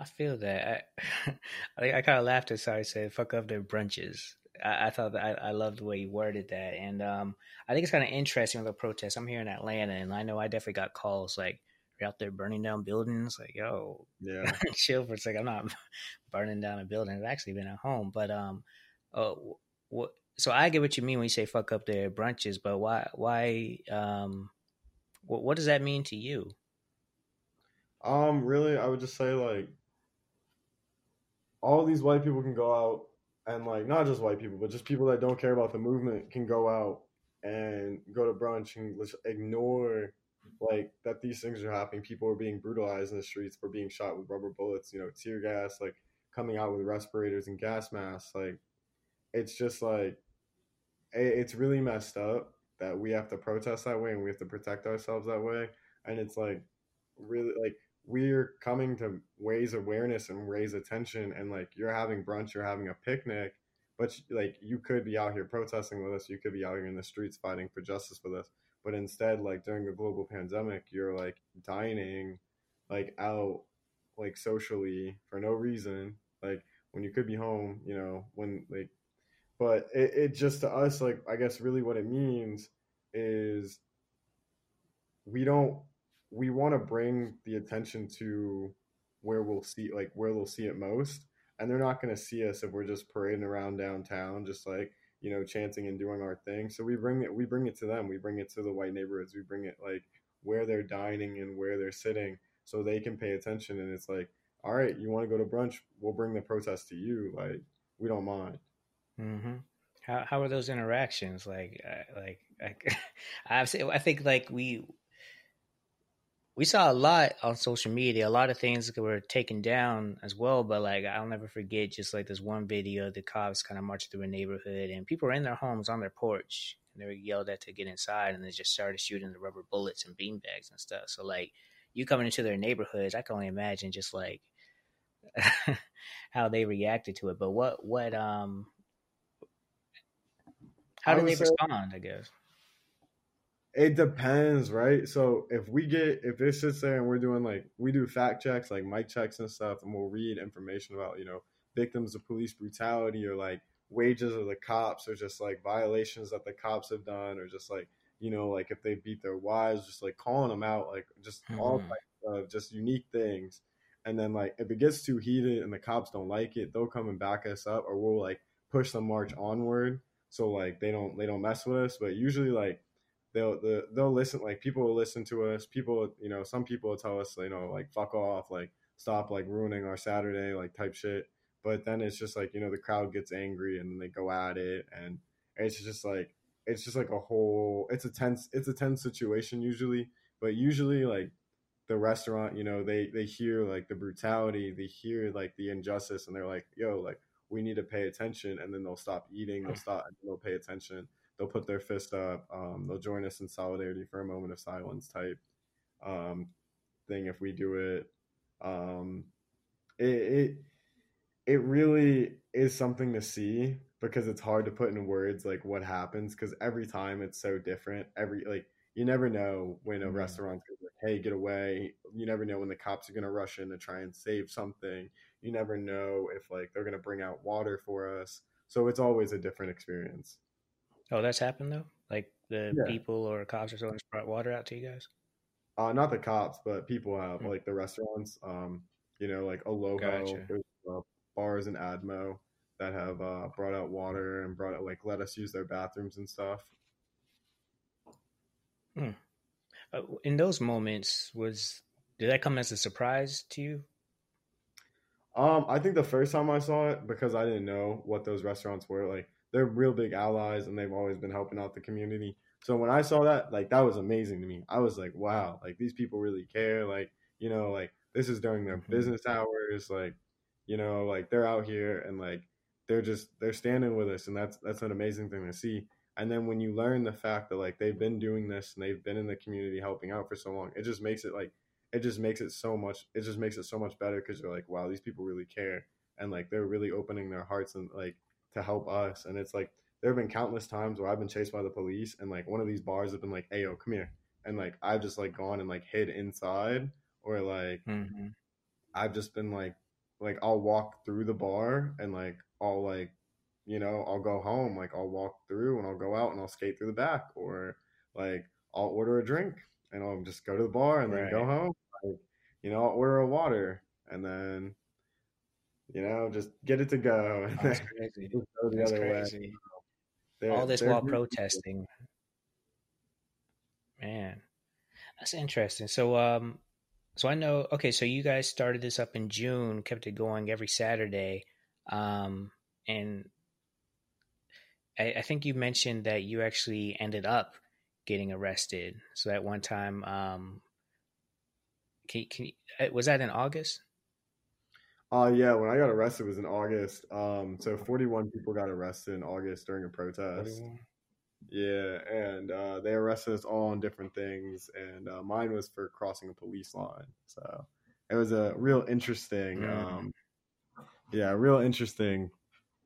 [SPEAKER 2] I feel that. I I, I kind of laughed as I said, "Fuck up their brunches." I, I thought that I, I loved the way you worded that, and um, I think it's kind of interesting with the protests. I'm here in Atlanta, and I know I definitely got calls like, "You're out there burning down buildings." Like, yo,
[SPEAKER 1] yeah,
[SPEAKER 2] chill for a second. I'm not burning down a building. I've actually been at home, but um, oh, what so I get what you mean when you say fuck up their brunches, but why why um what what does that mean to you?
[SPEAKER 1] Um really I would just say like all these white people can go out and like not just white people, but just people that don't care about the movement can go out and go to brunch and just ignore like that these things are happening. People are being brutalized in the streets for being shot with rubber bullets, you know, tear gas, like coming out with respirators and gas masks. Like it's just like it's really messed up that we have to protest that way and we have to protect ourselves that way. And it's like really like we're coming to raise awareness and raise attention and like you're having brunch, you're having a picnic, but like you could be out here protesting with us, you could be out here in the streets fighting for justice with us. But instead, like during a global pandemic, you're like dining like out like socially for no reason. Like when you could be home, you know, when like but it, it just to us like i guess really what it means is we don't we want to bring the attention to where we'll see like where they'll see it most. And they're not going to see us if we're just parading around downtown just like you know chanting and doing our thing. So we bring it we bring it to them. We bring it to the white neighborhoods. We bring it like where they're dining and where they're sitting so they can pay attention. And it's like all right you want to go to brunch? We'll bring the protest to you. Like we don't mind.
[SPEAKER 2] Mm-hmm. How how are those interactions? Like? Uh, like I've I think like we we saw a lot on social media. A lot of things were taken down as well. But like I'll never forget just like this one video. The cops kind of marched through a neighborhood and people were in their homes on their porch and they were yelled at to get inside and they just started shooting the rubber bullets and beanbags and stuff. So like you coming into their neighborhoods, I can only imagine just like how they reacted to it. But what what um how did they respond? I guess
[SPEAKER 1] it depends, right? So if we get if it sits there and we're doing like we do fact checks, like mic checks and stuff, and we'll read information about you know victims of police brutality or like wages of the cops or just like violations that the cops have done or just like you know like if they beat their wives, just like calling them out, like just mm-hmm. all types of just unique things. And then like if it gets too heated and the cops don't like it, they'll come and back us up, or we'll like push the march onward. So like they don't they don't mess with us. But usually like they'll the, they'll listen. Like people will listen to us. People you know some people will tell us you know like fuck off like stop like ruining our Saturday like type shit. But then it's just like you know the crowd gets angry and they go at it and it's just like it's just like a whole it's a tense it's a tense situation usually but usually like the restaurant you know they they hear like the brutality they hear like the injustice and they're like yo like we need to pay attention and then they'll stop eating they'll mm. stop they'll pay attention they'll put their fist up um, they'll join us in solidarity for a moment of silence type um, thing if we do it. Um, it, it it really is something to see because it's hard to put in words like what happens because every time it's so different every like you never know when a mm-hmm. restaurant's gonna like, hey get away. You never know when the cops are gonna rush in to try and save something. You never know if like they're gonna bring out water for us. So it's always a different experience
[SPEAKER 2] oh that's happened though like the yeah. people or cops or someone's brought water out to you guys
[SPEAKER 1] uh not the cops but people have mm-hmm. like the restaurants um you know like aloha gotcha. uh, bars in admo that have uh, brought out water and brought out like let us use their bathrooms and stuff.
[SPEAKER 2] Hmm. Uh, in those moments, was did that come as a surprise to you?
[SPEAKER 1] Um, I think the first time I saw it because I didn't know what those restaurants were like. They're real big allies, and they've always been helping out the community. So when I saw that, like that was amazing to me. I was like, wow, like these people really care. Like you know, like this is during their mm-hmm. business hours. Like you know, like they're out here and like they're just they're standing with us and that's that's an amazing thing to see and then when you learn the fact that like they've been doing this and they've been in the community helping out for so long it just makes it like it just makes it so much it just makes it so much better because you're like wow these people really care and like they're really opening their hearts and like to help us and it's like there have been countless times where i've been chased by the police and like one of these bars have been like hey yo come here and like i've just like gone and like hid inside or like mm-hmm. i've just been like like i'll walk through the bar and like I'll like, you know, I'll go home, like I'll walk through and I'll go out and I'll skate through the back, or like I'll order a drink and I'll just go to the bar and right. then go home. Like, you know, I'll order a water and then, you know, just get it to go. That's crazy. go the
[SPEAKER 2] That's other crazy. way. All this while protesting. Man, that's interesting. So, um, so I know. Okay, so you guys started this up in June, kept it going every Saturday. Um, and I, I, think you mentioned that you actually ended up getting arrested. So at one time, um, can, can uh, was that in August?
[SPEAKER 1] Uh, yeah, when I got arrested was in August. Um, so 41 people got arrested in August during a protest. 41. Yeah, and uh, they arrested us all on different things, and uh, mine was for crossing a police line. So it was a real interesting mm. um, yeah, real interesting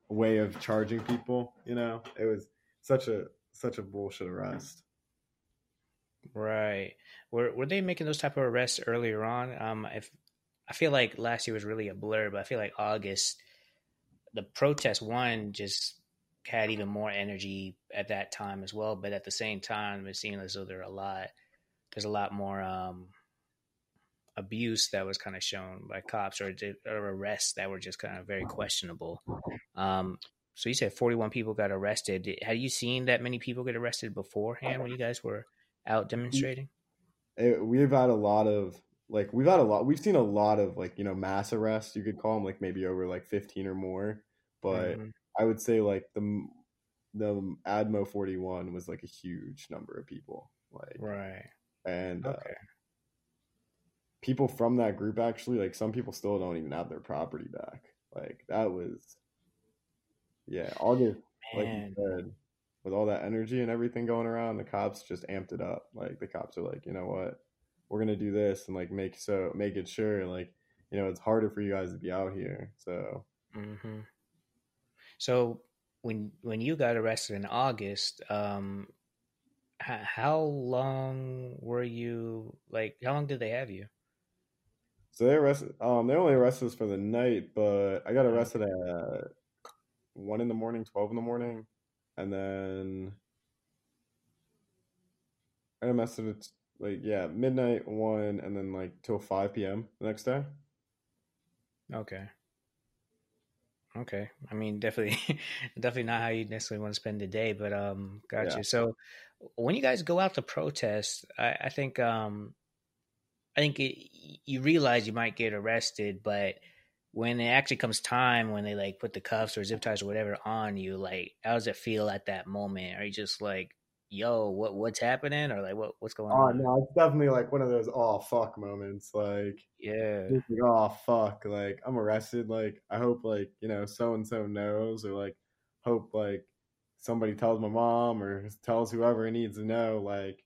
[SPEAKER 1] way of charging people. You know, it was such a such a bullshit arrest.
[SPEAKER 2] Right. Were were they making those type of arrests earlier on? Um, if I feel like last year was really a blur, but I feel like August, the protest one just had even more energy at that time as well. But at the same time, it seemed as though there are a lot, there's a lot more um, abuse that was kind of shown by cops or, or arrests that were just kind of very questionable. Um, so you said 41 people got arrested. Had you seen that many people get arrested beforehand when you guys were out demonstrating?
[SPEAKER 1] We've had a lot of like we've had a lot. We've seen a lot of like you know mass arrests. You could call them like maybe over like 15 or more. But mm-hmm. I would say like the the Admo 41 was like a huge number of people. Like
[SPEAKER 2] right.
[SPEAKER 1] And uh, okay. Uh, people from that group actually like some people still don't even have their property back like that was yeah august Man. like you said with all that energy and everything going around the cops just amped it up like the cops are like you know what we're gonna do this and like make so make it sure like you know it's harder for you guys to be out here so
[SPEAKER 2] mm-hmm. so when when you got arrested in august um how long were you like how long did they have you
[SPEAKER 1] so they arrested. Um, they only arrested us for the night, but I got arrested at one in the morning, twelve in the morning, and then I got arrested at like yeah midnight one, and then like till five p.m. the next day.
[SPEAKER 2] Okay. Okay. I mean, definitely, definitely not how you necessarily want to spend the day, but um, gotcha.
[SPEAKER 1] Yeah.
[SPEAKER 2] So, when you guys go out to protest, I, I think um, I think it, you realize you might get arrested, but when it actually comes time when they like put the cuffs or zip ties or whatever on you, like how does it feel at that moment? Are you just like, yo, what what's happening, or like what what's going
[SPEAKER 1] Oh
[SPEAKER 2] on?
[SPEAKER 1] no, it's definitely like one of those oh fuck moments. Like,
[SPEAKER 2] Yeah.
[SPEAKER 1] like, oh fuck, like I'm arrested. Like I hope like you know so and so knows, or like hope like somebody tells my mom or tells whoever needs to know. Like,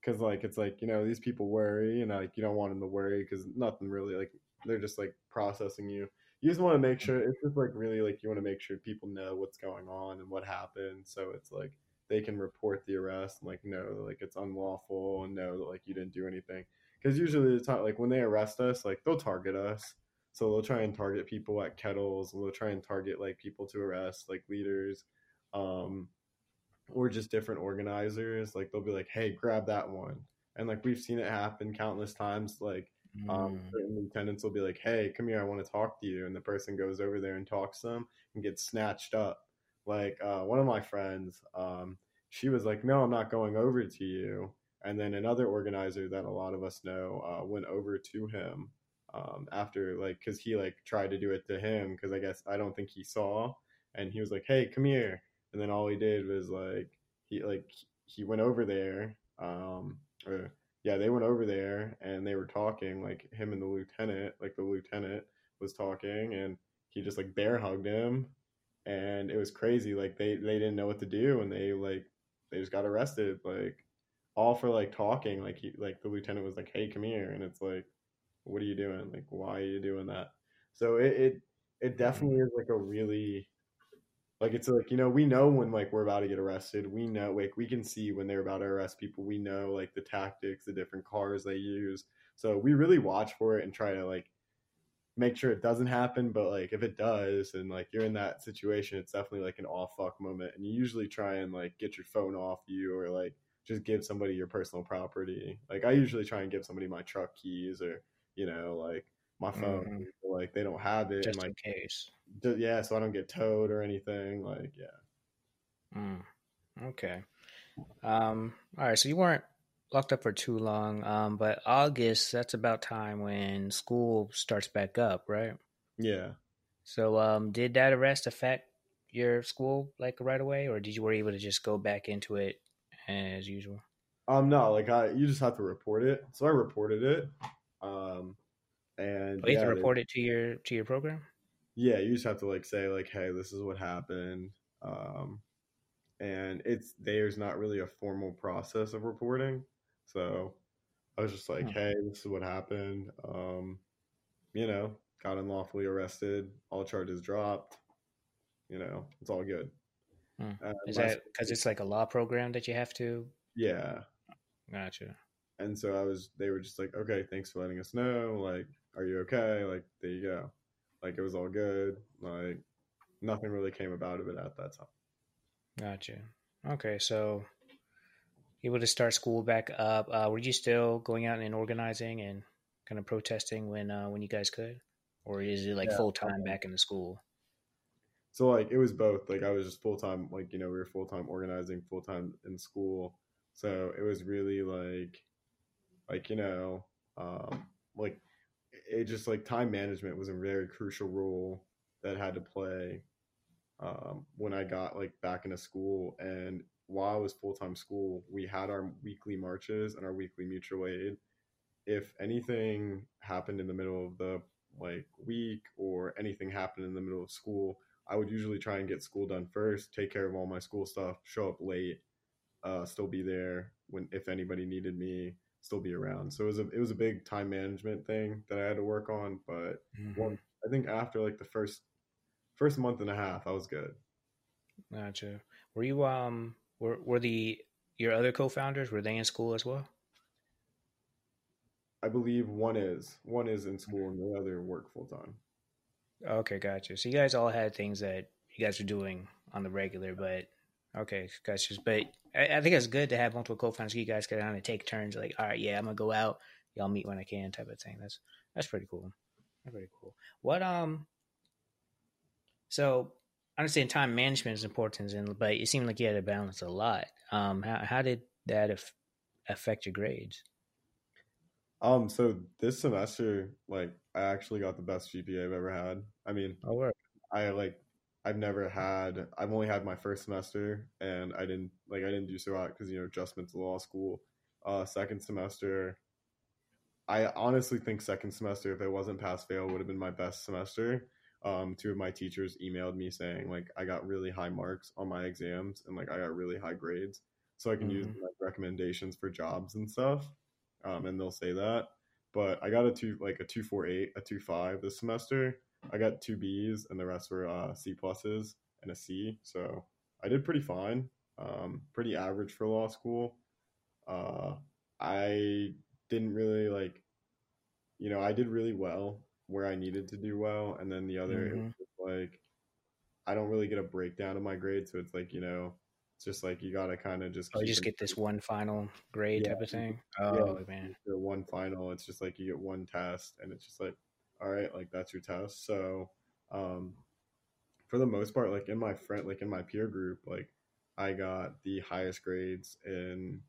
[SPEAKER 1] because like it's like you know these people worry, and like you don't want them to worry because nothing really like they're just like processing you. You just want to make mm. sure it's just like really like you want to make sure people know what's going on and what happened, so it's like they can report the arrest and like no like it's unlawful and know that like you didn't do anything. Because usually the time like when they arrest us like they'll target us. So they'll try and target people at kettles and they'll try and target like people to arrest like leaders um or just different organizers. Like they'll be like hey grab that one. And like we've seen it happen countless times like um,
[SPEAKER 2] Mm.
[SPEAKER 1] certain lieutenants will be like, "Hey, come here, I want to talk to you," and the person goes over there and talks to them and gets snatched up. Like uh, one of my friends, um, she was like, "No, I'm not going over to you," and then another organizer that a lot of us know uh, went over to him um, after like because he like tried to do it to him because I guess I don't think he saw, and he was like, "Hey, come here," and then all he did was like he like he went over there um, or yeah, they went over there and they were talking, like him and the lieutenant, like the lieutenant was talking and he just like bear hugged him and it was crazy. Like they, they didn't know what to do and they like they just got arrested, like all for like talking. Like he like the lieutenant was like, Hey, come here and it's like, What are you doing? Like why are you doing that? So it it, it mm-hmm. definitely is like a really like it's like you know we know when like we're about to get arrested we know like we can see when they're about to arrest people we know like the tactics the different cars they use so we really watch for it and try to like make sure it doesn't happen but like if it does and like you're in that situation it's definitely like an off fuck moment and you usually try and like get your phone off you or like just give somebody your personal property like i usually try and give somebody my truck keys or you know like my phone
[SPEAKER 2] Mhm.
[SPEAKER 1] like they don't have it
[SPEAKER 2] Just
[SPEAKER 1] like
[SPEAKER 2] in case.
[SPEAKER 1] yeah, so I don't get towed or anything. Like, yeah.
[SPEAKER 2] Mm. Okay. Um, all right. So you weren't locked up for too long. Um, but August, that's about time when school starts back up, right?
[SPEAKER 1] Yeah.
[SPEAKER 2] So, um, did that arrest affect your school like right away, or did you were able to just go back into it as usual?
[SPEAKER 1] Um, no, like I, you just have to report it. So I reported it. Um, and
[SPEAKER 2] Oh, you have
[SPEAKER 1] yeah,
[SPEAKER 2] to
[SPEAKER 1] they-
[SPEAKER 2] report it to your to your program.
[SPEAKER 1] yeah, you just have to like say like, hey, this is what happened. Um, and it's there's not really a formal process of reporting. So I was just like,
[SPEAKER 2] Hmm.
[SPEAKER 1] hey, this is what happened. Um, you know, got unlawfully arrested, all charges dropped. You know, it's all good.
[SPEAKER 2] Hmm.
[SPEAKER 1] Uh,
[SPEAKER 2] Is that because it's like a law program that you have to?
[SPEAKER 1] Yeah.
[SPEAKER 2] Gotcha.
[SPEAKER 1] And so I was, they were just like, okay, thanks for letting us know. Like, are you okay? Like, there you go. Like, it was all good. Like, nothing really came about of it at that time.
[SPEAKER 2] Gotcha. Okay, so able to start school back up. Uh, were you still going out and organizing and kind of protesting when uh, when you guys could, or is it like
[SPEAKER 1] Yeah,
[SPEAKER 2] full time back in the school?
[SPEAKER 1] So, like, it was both. Like, I was just full time, like, you know, we were full time organizing, full time in school. So it was really like, like, you know, um, like, it just like time management was a very crucial role that had to play um, when I got like back into school. And while I was full time school, we had our weekly marches and our weekly mutual aid. If anything happened in the middle of the like week or anything happened in the middle of school, I would usually try and get school done first, take care of all my school stuff, show up late, uh, still be there when if anybody needed me, still be around. So it was a it was a big time management thing that I had to work on. But
[SPEAKER 2] Mhm.
[SPEAKER 1] one, I think after like the first first month and a half, I was good.
[SPEAKER 2] Gotcha. Were you um were were the your other co-founders were they in school as well?
[SPEAKER 1] I believe one is one is in school and the other work full time.
[SPEAKER 2] Okay, gotcha. So you guys all had things that you guys were doing on the regular, but okay, gotcha. But I, I think it's good to have multiple co-founders. You guys can kind of take turns. Like, all right, yeah, I'm gonna go out. Y'all meet when I can, type of thing. That's that's pretty cool. Very cool. What um so I understand time management is important, and but it seemed like you had to balance a lot. Um, how how did that af- affect your grades?
[SPEAKER 1] Um, so this semester, like, I actually got the best GPA I've ever had. I mean,
[SPEAKER 2] Oh, work.
[SPEAKER 1] I like, I've never had. I've only had my first semester, and I didn't like, I didn't do so hot because you know adjustment to law school. Uh, second semester, I honestly think second semester, if it wasn't pass fail, would have been my best semester. Um, two of my teachers emailed me saying like I got really high marks on my exams and like I got really high grades, so I can use
[SPEAKER 2] Mhm.
[SPEAKER 1] like recommendations for jobs and stuff. Um, and they'll say that. But I got a two like a two four eight, a two five this semester. I got two B's and the rest were uh, C pluses and a C. So I did pretty fine. Um, pretty average for law school. Uh, I didn't really like, you know, I did really well where I needed to do well, and then the other
[SPEAKER 2] Mhm.
[SPEAKER 1] like I don't really get a breakdown of my grade, so it's like you know, it's just like you gotta kind of just
[SPEAKER 2] Oh, you just get this one final grade
[SPEAKER 1] Yeah,
[SPEAKER 2] type of thing.
[SPEAKER 1] yeah,
[SPEAKER 2] Oh man.
[SPEAKER 1] the one final. It's just like you get one test, and it's just like, all right, like that's your test. So, um, for the most part, like in my friend, like in my peer group, like I got the highest grades in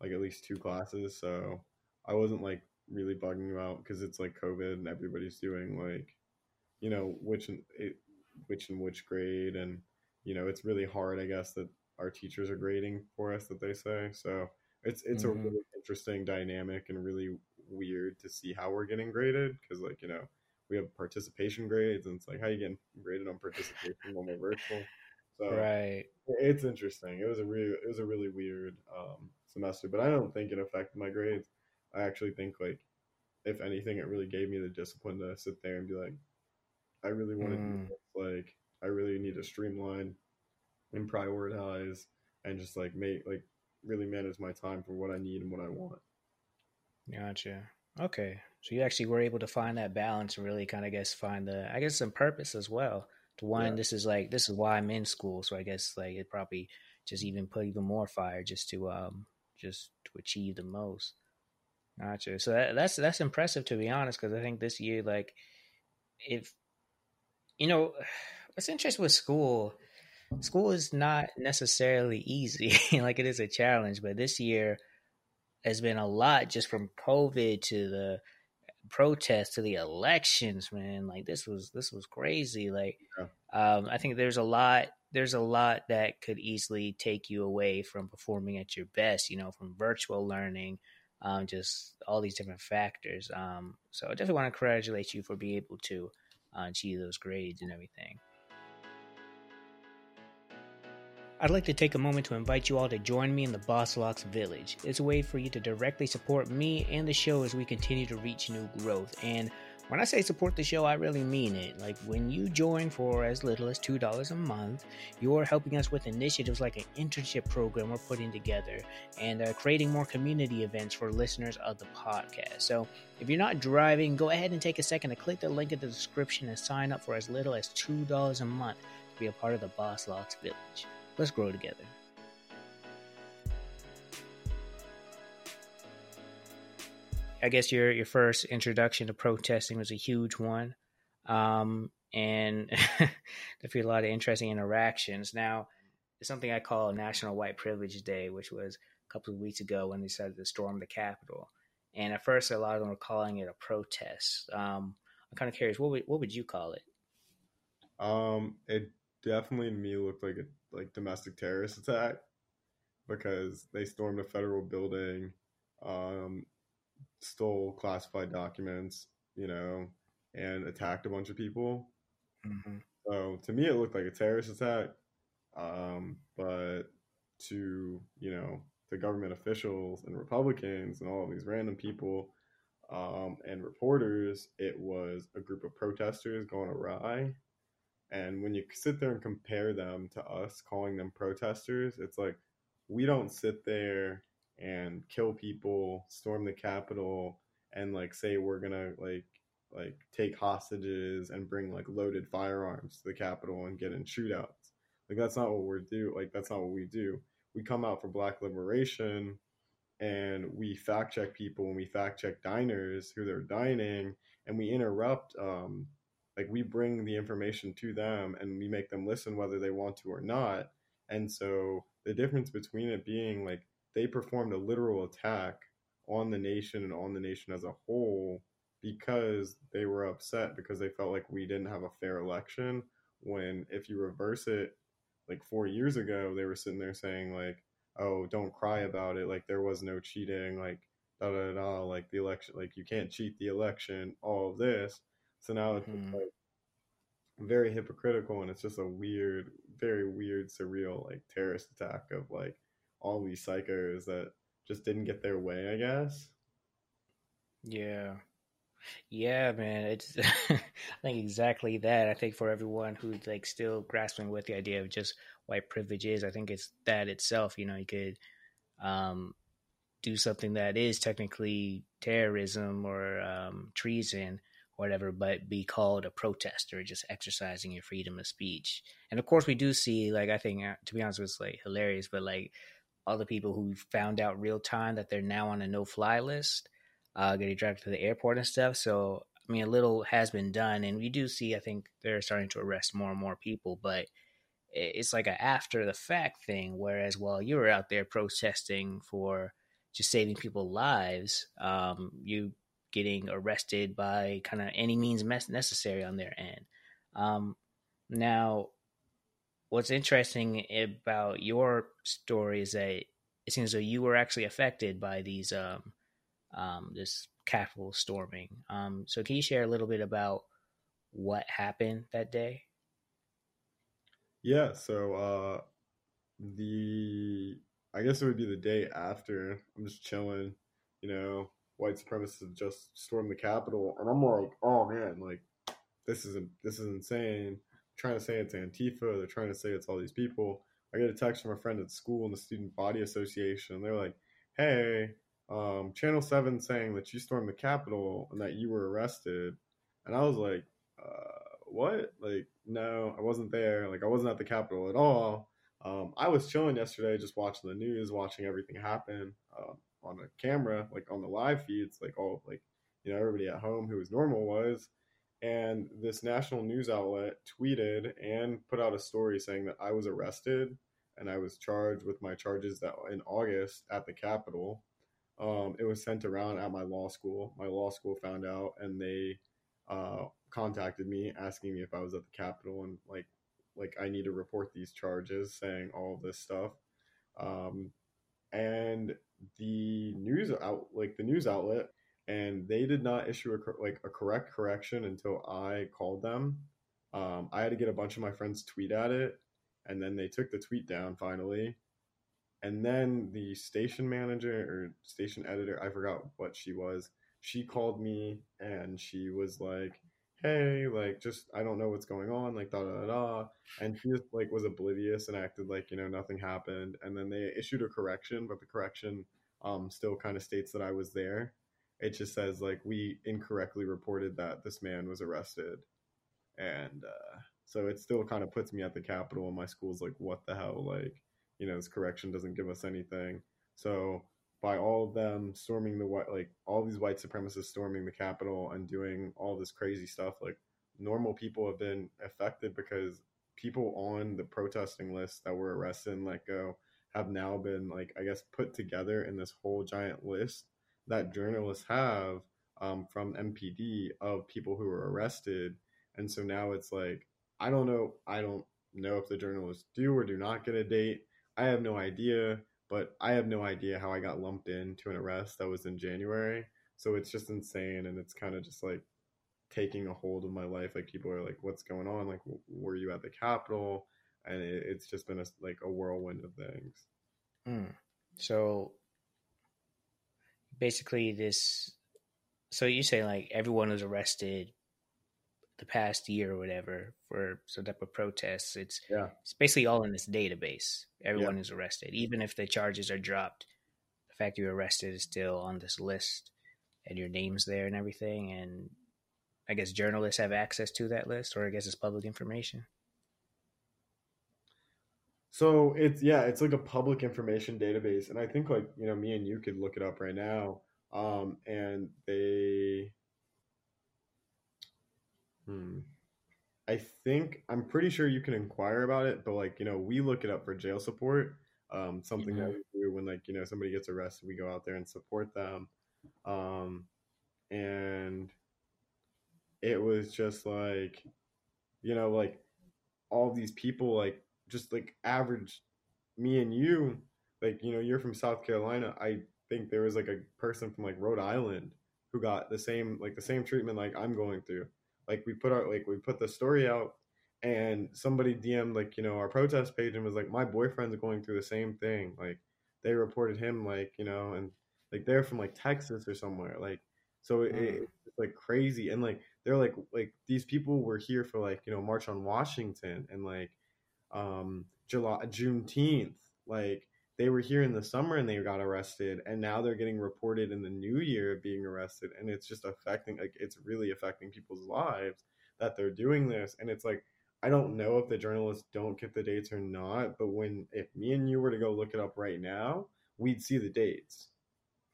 [SPEAKER 1] like at least two classes. So I wasn't like really bugging you out because it's like COVID and everybody's doing like, you know, which and it, which and which grade, and you know, it's really hard, I guess, that our teachers are grading for us that they say. So it's it's a
[SPEAKER 2] Mhm.
[SPEAKER 1] really interesting dynamic and really weird to see how we're getting graded because like you know we have participation grades and it's like how you getting graded on participation when we're virtual. So
[SPEAKER 2] Right.
[SPEAKER 1] it's interesting. It was a real it was a really weird um, semester, but I don't think it affected my grades. I actually think like if anything, it really gave me the discipline to sit there and be like, I really want to do
[SPEAKER 2] Mm.
[SPEAKER 1] this. Like I really need to streamline and prioritize and just like make like really manage my time for what I need and what I want.
[SPEAKER 2] Gotcha. Okay. So you actually were able to find that balance and really kind of guess find the I guess some purpose as well. To one,
[SPEAKER 1] Yeah.
[SPEAKER 2] this is like this is why I'm in school. So I guess like it probably just even put even more fire just to um just to achieve the most. Gotcha. So that, that's that's impressive to be honest, because I think this year like if you know what's interesting with school, school is not necessarily easy. like it is a challenge, but this year has been a lot just from COVID to the protests to the elections, man. Like this was this was crazy. Like
[SPEAKER 1] Yeah.
[SPEAKER 2] um, I think there's a lot there's a lot that could easily take you away from performing at your best. You know, from virtual learning, um, just all these different factors. Um, so I definitely want to congratulate you for being able to uh, achieve those grades and everything. I'd like to take a moment to invite you all to join me in the Boss Locks Village. It's a way for you to directly support me and the show as we continue to reach new growth. And when I say support the show, I really mean it. Like when you join for as little as $2 a month, you're helping us with initiatives like an internship program we're putting together and uh, creating more community events for listeners of the podcast. So if you're not driving, go ahead and take a second to click the link in the description and sign up for as little as $2 a month to be a part of the Boss Locks Village. Let's grow together. I guess your your first introduction to protesting was a huge one, um, and feel a lot of interesting interactions. Now, it's something I call National White Privilege Day, which was a couple of weeks ago when they decided to storm the Capitol. And at first, a lot of them were calling it a protest. Um, I'm kind of curious, what would what would you call it?
[SPEAKER 1] Um, it definitely to me looked like a like domestic terrorist attack because they stormed a federal building, um, stole classified documents, you know, and attacked a bunch of people.
[SPEAKER 2] Mm-hmm.
[SPEAKER 1] So to me, it looked like a terrorist attack. Um, but to you know the government officials and Republicans and all of these random people um, and reporters, it was a group of protesters going awry. And when you sit there and compare them to us calling them protesters, it's like we don't sit there and kill people, storm the Capitol, and like say we're gonna like like take hostages and bring like loaded firearms to the Capitol and get in shootouts. Like that's not what we're do. Like that's not what we do. We come out for Black liberation, and we fact check people and we fact check diners who they're dining, and we interrupt um, like we bring the information to them and we make them listen whether they want to or not and so the difference between it being like they performed a literal attack on the nation and on the nation as a whole because they were upset because they felt like we didn't have a fair election when if you reverse it like 4 years ago they were sitting there saying like oh don't cry about it. Like there was no cheating. Like da da da like the election like you can't cheat the election all of this. So now it's mm-hmm. like very hypocritical and it's just a weird, very weird, surreal like terrorist attack of like all these psychos that just didn't get their way, I guess.
[SPEAKER 2] Yeah. Yeah, man. It's I think exactly that. I think for everyone who's like still grasping with the idea of just white privilege is, I think it's that itself. You know, you could um, do something that is technically terrorism or um, treason, whatever, but be called a protester, just exercising your freedom of speech. And of course, we do see, like, I think, uh, to be honest, it's like hilarious, but like the people who found out real time that they're now on a no fly list, uh, getting dragged to the airport and stuff. So, I mean, a little has been done, and we do see, I think, they're starting to arrest more and more people, but it's like an after the fact thing. Whereas while you were out there protesting for just saving people's lives, um, you getting arrested by kind of any means necessary on their end. Um, now, what's interesting about your story is that it seems like you were actually affected by these um, um, this Capitol storming. Um, so, can you share a little bit about what happened that day?
[SPEAKER 1] Yeah. So, uh, the I guess it would be the day after. I'm just chilling, you know, white supremacists just stormed the Capitol, and I'm like, oh man, like this is this is insane. Trying to say it's Antifa. They're trying to say it's all these people. I get a text from a friend at school in the Student Body Association. and They're like, hey, um, Channel 7 saying that you stormed the Capitol and that you were arrested. And I was like, uh, what? Like, no, I wasn't there. Like, I wasn't at the Capitol at all. Um, I was chilling yesterday, just watching the news, watching everything happen. Um, on a camera, like on the live feeds, like all like you know everybody at home who was normal was. And this national news outlet tweeted and put out a story saying that I was arrested and I was charged with my charges that in August at the Capitol. Um, it was sent around at my law school. My law school found out and they uh, contacted me asking me if I was at the Capitol and like like I need to report these charges, saying all this stuff. Um, and the news out like the news outlet and they did not issue a like a correct correction until I called them. Um, I had to get a bunch of my friends tweet at it, and then they took the tweet down finally. And then the station manager or station editor, I forgot what she was. She called me and she was like, hey, like just I don't know what's going on, like da da da. And she just like was oblivious and acted like you know nothing happened. And then they issued a correction, but the correction um, still kind of states that I was there. It just says like we incorrectly reported that this man was arrested, and uh, so it still kind of puts me at the Capitol, and my school's like, what the hell, like you know this correction doesn't give us anything. So by all of them storming the white, like all these white supremacists storming the Capitol and doing all this crazy stuff, like normal people have been affected because people on the protesting list that were arrested and let go have now been like I guess put together in this whole giant list that journalists have um, from MPD of people who were arrested, and so now it's like I don't know I don't know if the journalists do or do not get a date. I have no idea but I have no idea how I got lumped into an arrest that was in January. So it's just insane, and it's kind of just like taking a hold of my life. Like people are like, "What's going on? Like, were you at the Capitol?" And it, it's just been a, like a whirlwind of things.
[SPEAKER 2] Mm. So basically, this. So you say like everyone was arrested the past year or whatever for some type of protests. It's
[SPEAKER 1] yeah.
[SPEAKER 2] it's basically all in this database. Everyone yeah. is arrested, even if the charges are dropped. The fact you're arrested is still on this list, and your name's there and everything. And I guess journalists have access to that list, or I guess it's public information.
[SPEAKER 1] So it's yeah, it's like a public information database, and I think like you know me and you could look it up right now. Um, and they Hmm. I think I'm pretty sure you can inquire about it, but like you know, we look it up for jail support. Um, something mm-hmm. that we do when like you know somebody gets arrested, we go out there and support them. Um, and it was just like, you know, like all these people, like just like average me and you, like you know, you're from South Carolina. I think there was like a person from like Rhode Island who got the same like the same treatment like I'm going through like we put our like we put the story out and somebody DM'd like, you know, our protest page and was like, My boyfriend's going through the same thing. Like they reported him like, you know, and like they're from like Texas or somewhere. Like so it, mm. it's like crazy. And like they're like like these people were here for like, you know, March on Washington and like um July Juneteenth. Like they were here in the summer and they got arrested and now they're getting reported in the new year being arrested and it's just affecting like it's really affecting people's lives that they're doing this and it's like i don't know if the journalists don't get the dates or not but when if me and you were to go look it up right now we'd see the dates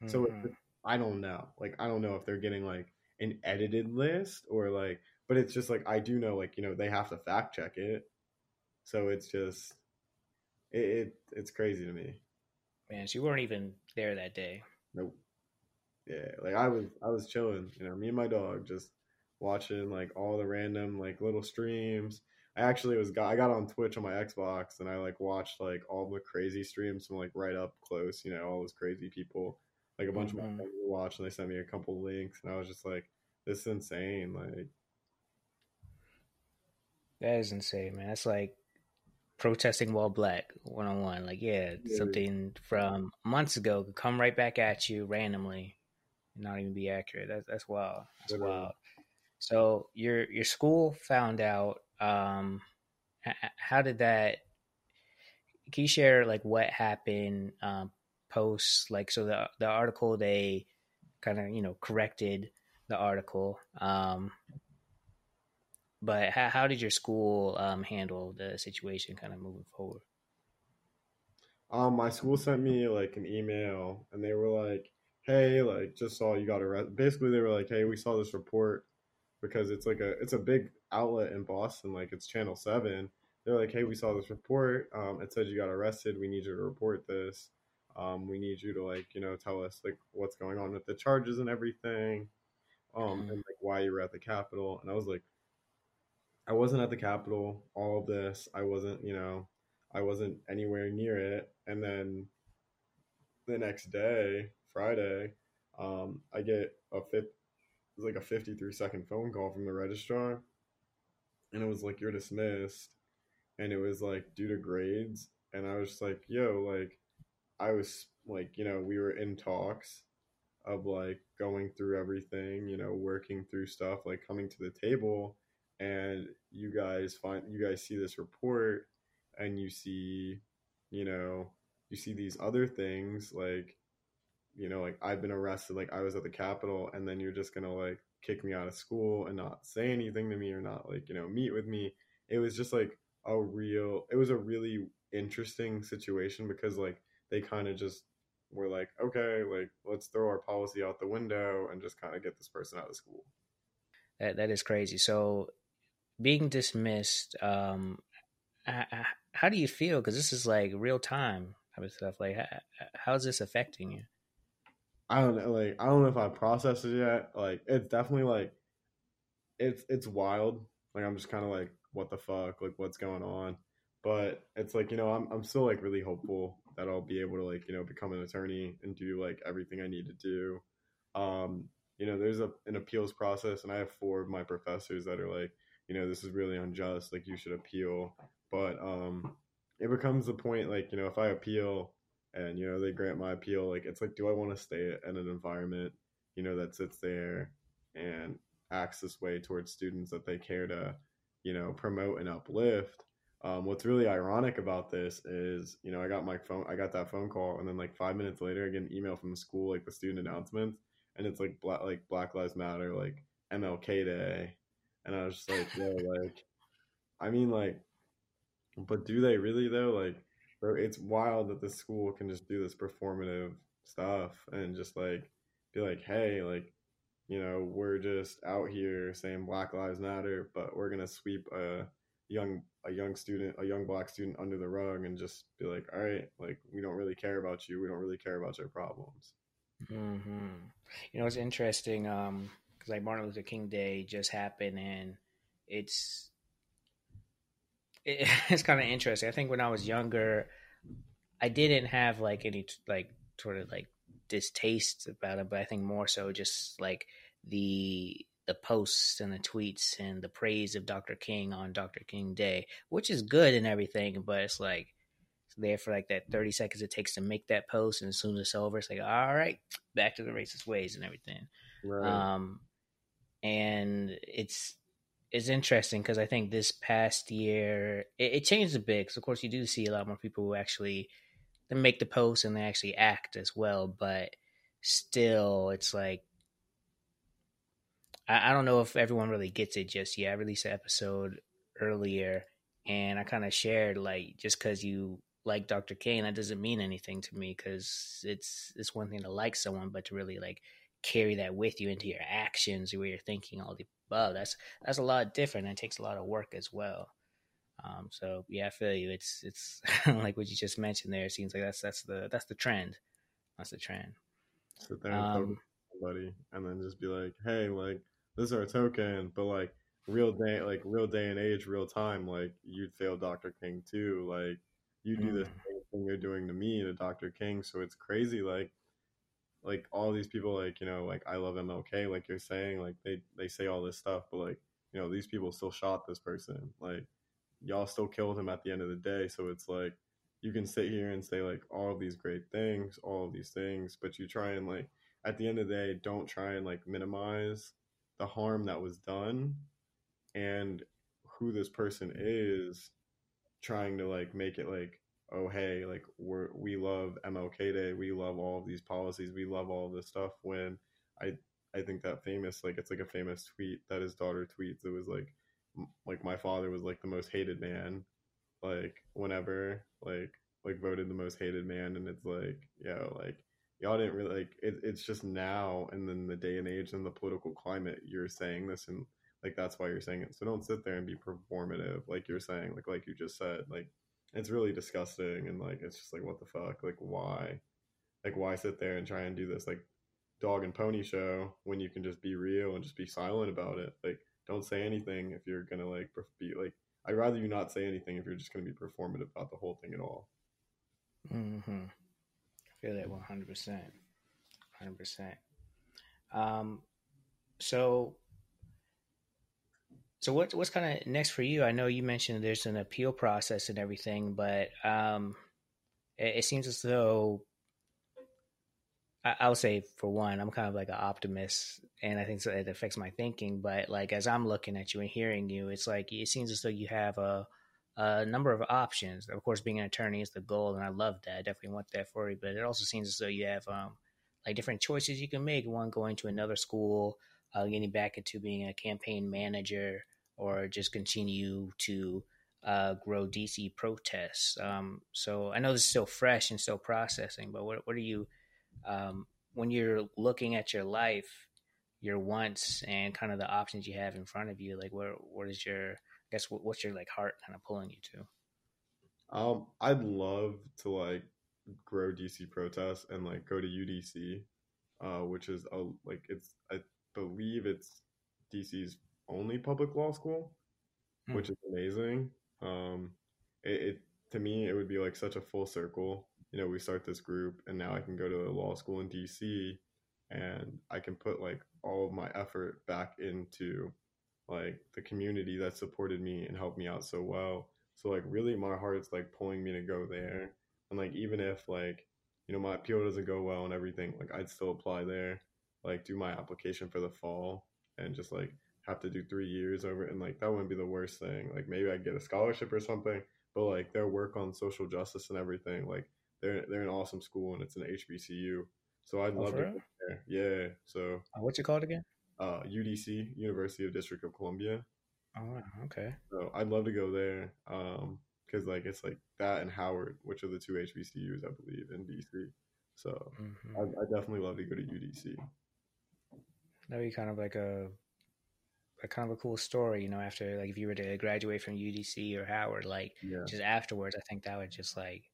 [SPEAKER 1] mm-hmm. so i don't know like i don't know if they're getting like an edited list or like but it's just like i do know like you know they have to fact check it so it's just it, it it's crazy to me.
[SPEAKER 2] Man, so you weren't even there that day.
[SPEAKER 1] Nope. Yeah, like I was I was chilling, you know, me and my dog just watching like all the random like little streams. I actually was got I got on Twitch on my Xbox and I like watched like all the crazy streams from like right up close, you know, all those crazy people. Like a bunch mm-hmm. of my mm-hmm. friends were watching, they sent me a couple links and I was just like, This is insane. Like
[SPEAKER 2] That is insane, man. That's like protesting while black one on one. Like, yeah, yeah, something from months ago could come right back at you randomly and not even be accurate. That's that's wild. That's Literally. wild. So your your school found out. Um, how did that? Can you share like what happened um, post? Like, so the the article they kind of you know corrected the article. Um, but how, how did your school um, handle the situation kind of moving forward?
[SPEAKER 1] Um, my school sent me like an email and they were like, hey, like just saw you got arrested. Basically, they were like, hey, we saw this report because it's like a it's a big outlet in Boston, like it's Channel Seven. They're like, hey, we saw this report. Um, it said you got arrested. We need you to report this. Um, we need you to like you know tell us like what's going on with the charges and everything, um, mm-hmm. and like why you were at the Capitol. And I was like, I wasn't at the Capitol. All of this, I wasn't, you know, I wasn't anywhere near it. And then the next day, Friday, um, I get a it was like a 53 second phone call from the registrar. And it was like, you're dismissed. And it was like due to grades. And I was just like, yo, like, I was like, you know, we were in talks of like going through everything, you know, working through stuff, like coming to the table and you guys find you guys see this report and you see you know you see these other things like you know like i've been arrested like i was at the capitol and then you're just gonna like kick me out of school and not say anything to me or not like you know meet with me. It was just like a real it was a really interesting situation because like they kind of just were like okay like let's throw our policy out the window and just kind of get this person out of school.
[SPEAKER 2] That that is crazy. So being dismissed um how do you feel? Because this is like real time type of stuff like how, how is this affecting you?
[SPEAKER 1] I don't know like i don't know if i processed it yet like it's definitely like it's it's wild like i'm just kind of like what the fuck like what's going on? But it's like you know I'm, I'm still like really hopeful that i'll be able to like you know become an attorney and do like everything i need to do. Um you know there's a, an appeals process and i have four of my professors that are like you know, this is really unjust. Like you should appeal. But um, it becomes the point like, you know, if I appeal and, you know, they grant my appeal, like it's like, do I want to stay in an environment, you know, that sits there and acts this way towards students that they care to, you know, promote and uplift? Um, what's really ironic about this is, you know, I got my phone, I got that phone call, and then like five minutes later, I get an email from the school, like the student announcements, and it's like black, like Black Lives Matter, like MLK Day, and I was just like, yo, like, I mean, like, but do they really though? Like, bro, it's wild that the school can just do this performative stuff and just like be like, hey, like, you know, we're just out here saying Black Lives Matter, but we're gonna sweep a young a young student, a young black student under the rug and just be like, all right, like we don't really care about you. We don't really care about your problems.
[SPEAKER 2] Mm-hmm. You know, it's interesting because like Martin Luther King Day just happened, and it's it, it's kind of interesting. I think when I was younger, I didn't have like any like sort of like distaste about it, but I think more so just like the the posts and the tweets and the praise of Dr. King on Dr. King Day, which is good and everything, but it's like it's there for like that 30 seconds it takes to make that post and as soon as it's over, it's like, all right, back to the racist ways and everything. Right. Um and it's it's interesting because I think this past year it, it changed a bit. Because of course you do see a lot more people who actually they make the post and they actually act as well, but still, it's like I, I don't know if everyone really gets it just yet. I released an episode earlier, and I kind of shared like just because you like Dr. King, that doesn't mean anything to me because it's it's one thing to like someone, but to really like carry that with you into your actions, where you're thinking all the above, that's that's a lot different. And it takes a lot of work as well. Um, so yeah, I feel you. It's it's like what you just mentioned there. It seems like that's that's the that's the trend. That's the trend.
[SPEAKER 1] Sit there and um, somebody, and then just be like, "Hey, like this is our token," but like real day, like real day and age, real time, like you'd fail Dr. King too. Like you do mm. the same thing you're doing to me to Dr. King. So it's crazy. Like like all these people, like you know, like I love MLK, like you're saying, like they they say all this stuff, but like you know, these people still shot this person, like y'all still killed him at the end of the day. So it's like you can sit here and say like all of these great things, all of these things, but you try and like at the end of the day, don't try and like minimize the harm that was done and who this person is trying to like make it like oh hey like we're we love mlk day we love all of these policies we love all this stuff when i i think that famous like it's like a famous tweet that his daughter tweets it was like like my father was like the most hated man like whenever like like voted the most hated man and it's like yeah like y'all didn't really like it, it's just now and then the day and age and the political climate you're saying this and like that's why you're saying it. So don't sit there and be performative like you're saying like like you just said like it's really disgusting and like it's just like what the fuck? Like why? Like why sit there and try and do this like dog and pony show when you can just be real and just be silent about it? Like don't say anything if you're gonna like be like i'd rather you not say anything if you're just gonna be performative about the whole thing at all.
[SPEAKER 2] Mm-hmm. I feel that 100% 100% um so so what what's kind of next for you i know you mentioned there's an appeal process and everything but um it, it seems as though I, would say for one, I'm kind of like an optimist, and I think so it affects my thinking. But like as I'm looking at you and hearing you, it's like it seems as though you have a a number of options. Of course, being an attorney is the goal, and I love that. I definitely want that for you. But it also seems as though you have um like different choices you can make. One going to another school, uh, getting back into being a campaign manager, or just continue to uh, grow DC protests. Um, so I know this is still fresh and still processing, but what what are you um, when you're looking at your life, your wants and kind of the options you have in front of you, like where what is your I guess what's your like heart kind of pulling you to?
[SPEAKER 1] Um, I'd love to like grow DC protests and like go to UDC, uh, which is a like it's I believe it's DC's only public law school, hmm. which is amazing. Um, it, it to me it would be like such a full circle you know, we start this group and now I can go to a law school in DC and I can put like all of my effort back into like the community that supported me and helped me out so well. So like really my heart's like pulling me to go there. And like even if like, you know, my appeal doesn't go well and everything, like I'd still apply there, like do my application for the fall and just like have to do three years over it and like that wouldn't be the worst thing. Like maybe I'd get a scholarship or something, but like their work on social justice and everything, like they're they're an awesome school and it's an HBCU. So I'd oh, love to go there. Yeah. So
[SPEAKER 2] uh, what's it called again?
[SPEAKER 1] Uh, UDC, University of District of Columbia.
[SPEAKER 2] Oh, okay.
[SPEAKER 1] So I'd love to go there. Um, because like it's like that and Howard, which are the two HBCUs I believe in DC. So mm-hmm. I, I definitely love to go to UDC.
[SPEAKER 2] That'd be kind of like a a kind of a cool story, you know, after like if you were to graduate from UDC or Howard, like yeah. just afterwards, I think that would just like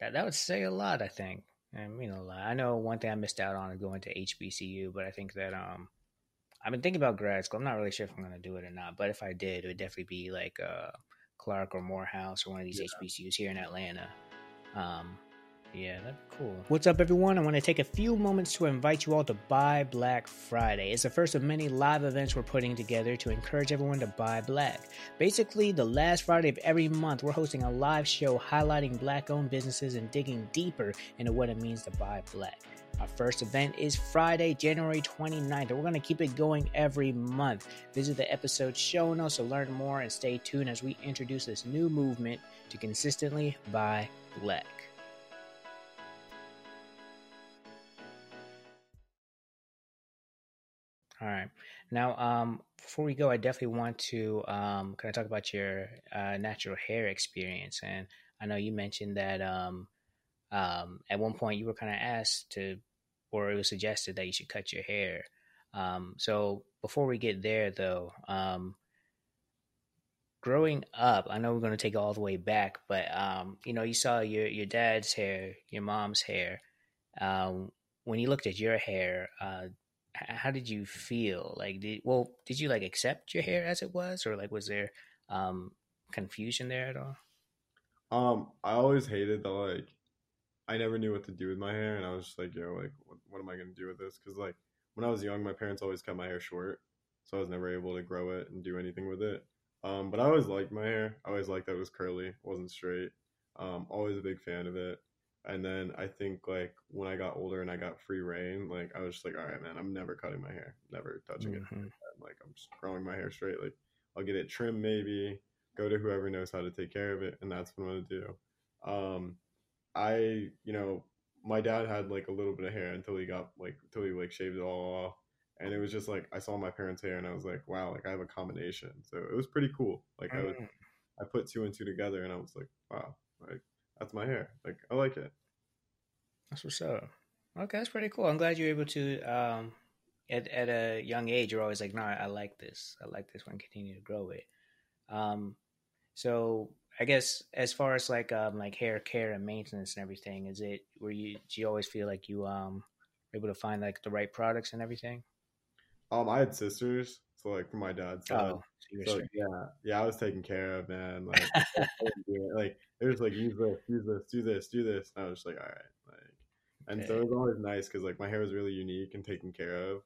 [SPEAKER 2] that that would say a lot, I think. And you know, I know one thing I missed out on is going to HBCU, but I think that um I've been thinking about grad school. I'm not really sure if I'm gonna do it or not, but if I did, it would definitely be like uh Clark or Morehouse or one of these yeah. HBCUs here in Atlanta. Um yeah, that's cool. What's up, everyone? I want to take a few moments to invite you all to Buy Black Friday. It's the first of many live events we're putting together to encourage everyone to buy black. Basically, the last Friday of every month, we're hosting a live show highlighting black owned businesses and digging deeper into what it means to buy black. Our first event is Friday, January 29th, and we're going to keep it going every month. Visit the episode show notes to learn more and stay tuned as we introduce this new movement to consistently buy black. All right. Now, um, before we go, I definitely want to um, kind of talk about your uh, natural hair experience. And I know you mentioned that um, um, at one point you were kind of asked to, or it was suggested that you should cut your hair. Um, so before we get there, though, um, growing up, I know we're going to take it all the way back, but um, you know, you saw your your dad's hair, your mom's hair. Um, when you looked at your hair, uh, how did you feel? Like, did well, did you like accept your hair as it was, or like was there um confusion there at all?
[SPEAKER 1] Um, I always hated the like. I never knew what to do with my hair, and I was just like, yo, like, what, what am I gonna do with this? Because like when I was young, my parents always cut my hair short, so I was never able to grow it and do anything with it. Um, but I always liked my hair. I always liked that it was curly, wasn't straight. Um, always a big fan of it. And then I think like when I got older and I got free reign, like I was just like, all right, man, I'm never cutting my hair, never touching mm-hmm. it. Like I'm just growing my hair straight. Like I'll get it trimmed maybe, go to whoever knows how to take care of it, and that's what I'm gonna do. Um, I, you know, my dad had like a little bit of hair until he got like until he like shaved it all off, and it was just like I saw my parents' hair and I was like, wow, like I have a combination. So it was pretty cool. Like I was, mm. I put two and two together, and I was like, wow, like that's my hair. Like I like it.
[SPEAKER 2] That's what's up. Okay, that's pretty cool. I'm glad you're able to. Um, at at a young age, you're always like, no, I, I like this. I like this one. Continue to grow it. Um, so I guess as far as like um like hair care and maintenance and everything, is it where you do you always feel like you um able to find like the right products and everything?
[SPEAKER 1] Um, I had sisters, so like from my dad's side. Oh, so, so yeah, yeah, I was taken care of, man. Like, like it was like use this, use this, do this, do this. And I was just like, all right, like, and okay. so it was always nice because like my hair was really unique and taken care of.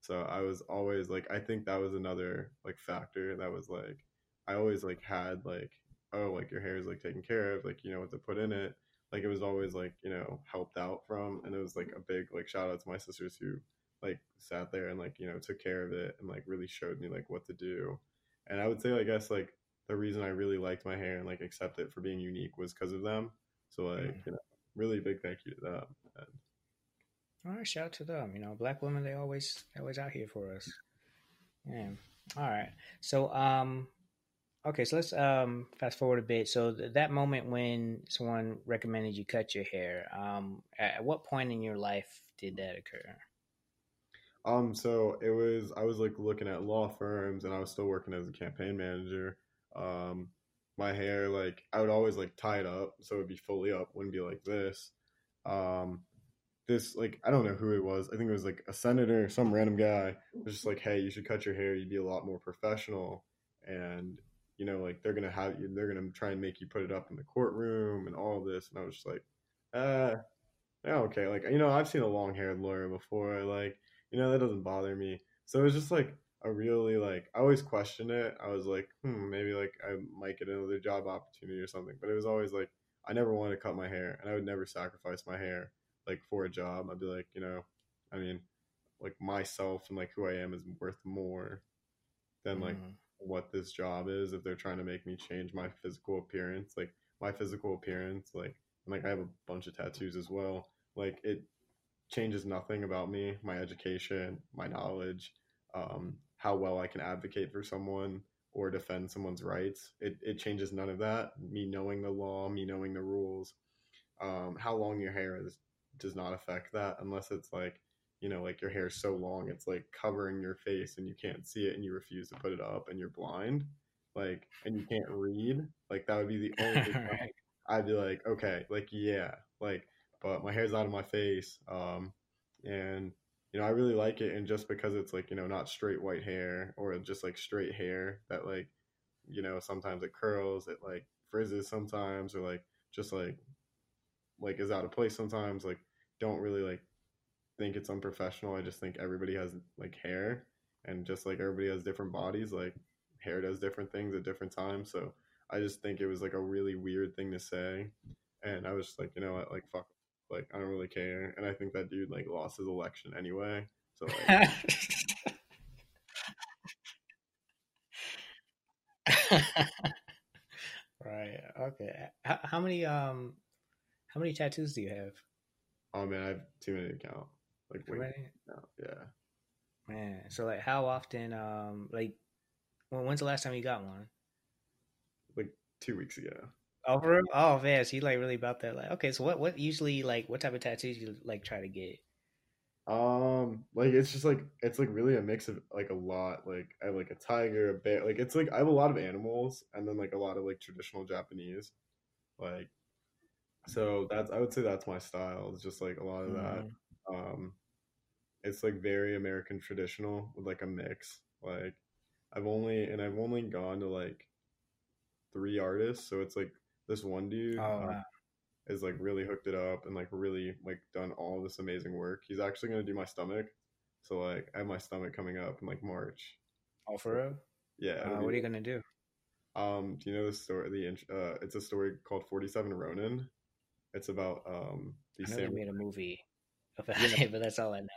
[SPEAKER 1] So I was always like, I think that was another like factor that was like, I always like had like, oh, like your hair is like taken care of, like you know what to put in it. Like it was always like you know helped out from, and it was like a big like shout out to my sisters who like sat there and like you know took care of it and like really showed me like what to do and I would say, I guess, like the reason I really liked my hair and like accept it for being unique was because of them. So like, mm. you know, really big thank you to them. And,
[SPEAKER 2] all right, shout out to them. You know, black women they always always out here for us. Yeah. All right. So um okay, so let's um fast forward a bit. So th- that moment when someone recommended you cut your hair, um at what point in your life did that occur?
[SPEAKER 1] Um, so it was I was like looking at law firms and I was still working as a campaign manager. Um, my hair like I would always like tie it up so it'd be fully up, wouldn't be like this. Um, this like I don't know who it was. I think it was like a senator, some random guy was just like, "Hey, you should cut your hair. You'd be a lot more professional." And you know, like they're gonna have you, they're gonna try and make you put it up in the courtroom and all this. And I was just like, uh, yeah, okay. Like you know, I've seen a long haired lawyer before. Like you know, that doesn't bother me. So it was just like a really like I always question it. I was like, hmm, maybe like I might get another job opportunity or something. But it was always like I never wanted to cut my hair, and I would never sacrifice my hair like for a job. I'd be like, you know, I mean, like myself and like who I am is worth more than like mm. what this job is. If they're trying to make me change my physical appearance, like my physical appearance, like and, like I have a bunch of tattoos as well. Like it changes nothing about me, my education, my knowledge, um, how well I can advocate for someone or defend someone's rights. It, it changes none of that. Me knowing the law, me knowing the rules, um, how long your hair is does not affect that unless it's like, you know, like your hair is so long, it's like covering your face and you can't see it and you refuse to put it up and you're blind, like, and you can't read, like, that would be the only time I'd be like, okay, like, yeah, like, but my hair's out of my face. Um, and, you know, I really like it. And just because it's like, you know, not straight white hair or just like straight hair that, like, you know, sometimes it curls, it like frizzes sometimes, or like just like, like is out of place sometimes, like, don't really like think it's unprofessional. I just think everybody has like hair, and just like everybody has different bodies, like hair does different things at different times. So I just think it was like a really weird thing to say, and I was just like, you know what, like fuck, like I don't really care. And I think that dude like lost his election anyway. So like.
[SPEAKER 2] right. Okay. How, how many um how many tattoos do you have?
[SPEAKER 1] Oh man, I have too many to count. Like
[SPEAKER 2] Too
[SPEAKER 1] wait,
[SPEAKER 2] many?
[SPEAKER 1] no, yeah.
[SPEAKER 2] Man, so like how often um like when, when's the last time you got one?
[SPEAKER 1] Like two weeks ago.
[SPEAKER 2] Oh, for real? Oh man, so you like really about that? Like, okay, so what what usually like what type of tattoos you like try to get?
[SPEAKER 1] Um, like it's just like it's like really a mix of like a lot. Like I have like a tiger, a bear. Like it's like I have a lot of animals, and then like a lot of like traditional Japanese. Like, so that's I would say that's my style. It's just like a lot of that.
[SPEAKER 2] Mhm.
[SPEAKER 1] Um, it's like very American traditional with like a mix. Like I've only and I've only gone to like three artists, so it's like this one dude.
[SPEAKER 2] Oh,
[SPEAKER 1] um,
[SPEAKER 2] wow.
[SPEAKER 1] is like really hooked it up and like really like done all this amazing work. He's actually gonna do my stomach, so like I have my stomach coming up in like March.
[SPEAKER 2] All for real?
[SPEAKER 1] Yeah.
[SPEAKER 2] Uh, what are you gonna do?
[SPEAKER 1] Um, do you know the story? The uh, it's a story called Forty Seven Ronin. It's about um
[SPEAKER 2] I
[SPEAKER 1] these
[SPEAKER 2] know they
[SPEAKER 1] samurai.
[SPEAKER 2] made a movie about
[SPEAKER 1] Yeah.
[SPEAKER 2] it, but that's all I know.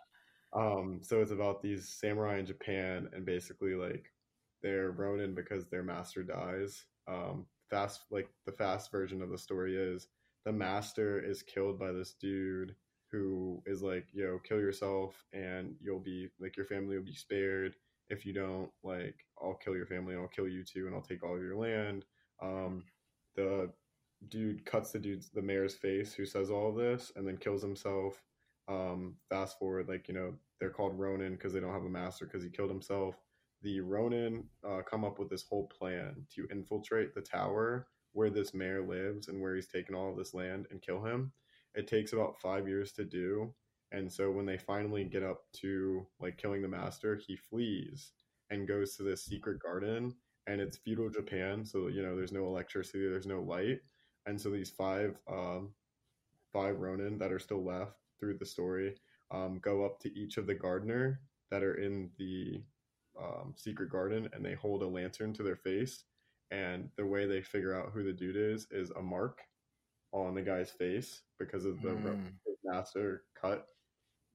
[SPEAKER 1] Um, so it's about these samurai in Japan, and basically like they're Ronin because their master dies. Um, fast like the fast version of the story is the master is killed by this dude who is like, yo, kill yourself, and you'll be like your family will be spared. If you don't, like, I'll kill your family, and I'll kill you too, and I'll take all of your land. Um, the dude cuts the dude's the mayor's face who says all this, and then kills himself um, fast forward, like you know, they're called Ronin because they don't have a master because he killed himself. The Ronin uh, come up with this whole plan to infiltrate the tower where this mayor lives and where he's taken all of this land and kill him. It takes about five years to do, and so when they finally get up to like killing the master, he flees and goes to this secret garden. And it's feudal Japan, so you know there's no electricity, there's no light, and so these five um, five Ronin that are still left through the story um, go up to each of the gardener that are in the um, secret garden and they hold a lantern to their face. And the way they figure out who the dude is is a mark on the guy's face because of the
[SPEAKER 2] Mm.
[SPEAKER 1] master cut.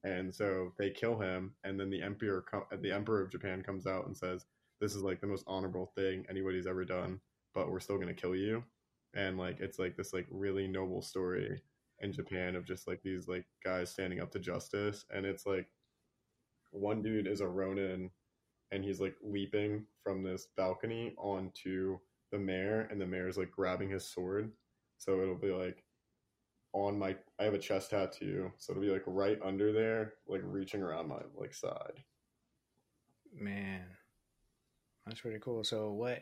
[SPEAKER 1] And so they kill him, and then the emperor, the emperor of Japan, comes out and says, "This is like the most honorable thing anybody's ever done, but we're still gonna kill you." And like it's like this like really noble story in Japan of just like these like guys standing up to justice, and it's like one dude is a Ronin, and he's like leaping from this balcony onto the mayor, and the mayor's like grabbing his sword, so it'll be like on my I have a chest tattoo, so it'll be like right under there, like reaching around my like side.
[SPEAKER 2] Man, that's pretty cool. So what?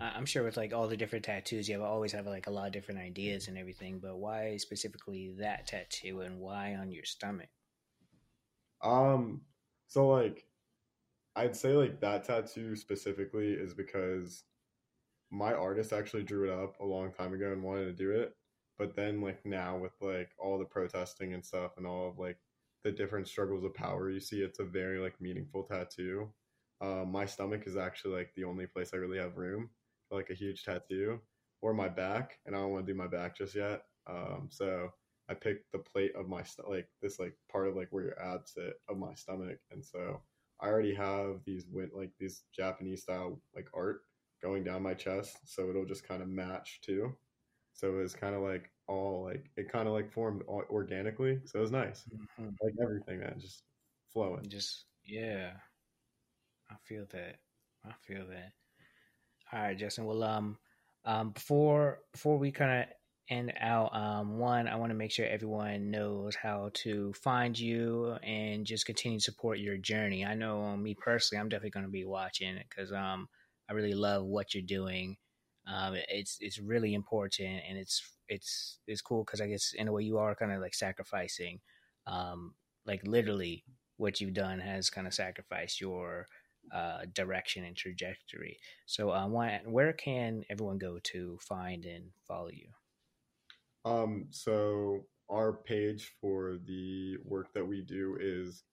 [SPEAKER 2] I'm sure with like all the different tattoos, you have always have like a lot of different ideas and everything. But why specifically that tattoo, and why on your stomach?
[SPEAKER 1] Um, so like, I'd say like that tattoo specifically is because my artist actually drew it up a long time ago and wanted to do it, but then like now with like all the protesting and stuff and all of like the different struggles of power you see, it's a very like meaningful tattoo. Um, my stomach is actually like the only place I really have room for like a huge tattoo, or my back, and I don't want to do my back just yet. Um, so I picked the plate of my st- like this like part of like where your abs sit of my stomach, and so I already have these win- like these Japanese style like art going down my chest, so it'll just kind of match too. So it's kind of like all like it kind of like formed organically, so it was nice.
[SPEAKER 2] Mhm.
[SPEAKER 1] Like everything, man, just flowing.
[SPEAKER 2] Just yeah, I feel that. I feel that. All right, Justin. Well, um, um, before before we kind of end out, um, one, I want to make sure everyone knows how to find you and just continue to support your journey. I know um, me personally, I'm definitely going to be watching it because um, I really love what you're doing. Um, it's it's really important and it's it's it's cool because I guess in a way you are kind of like sacrificing, um, like literally what you've done has kind of sacrificed your uh, direction and trajectory. So, uh, where can everyone go to find and follow you?
[SPEAKER 1] Um, so our page for the work that we do is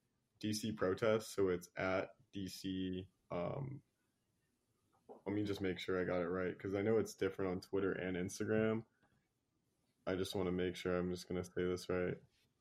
[SPEAKER 1] DC Protest. So it's at DC. Um, let me just make sure I got it right because I know it's different on Twitter and Instagram. I just want to make sure I'm just going to say this right.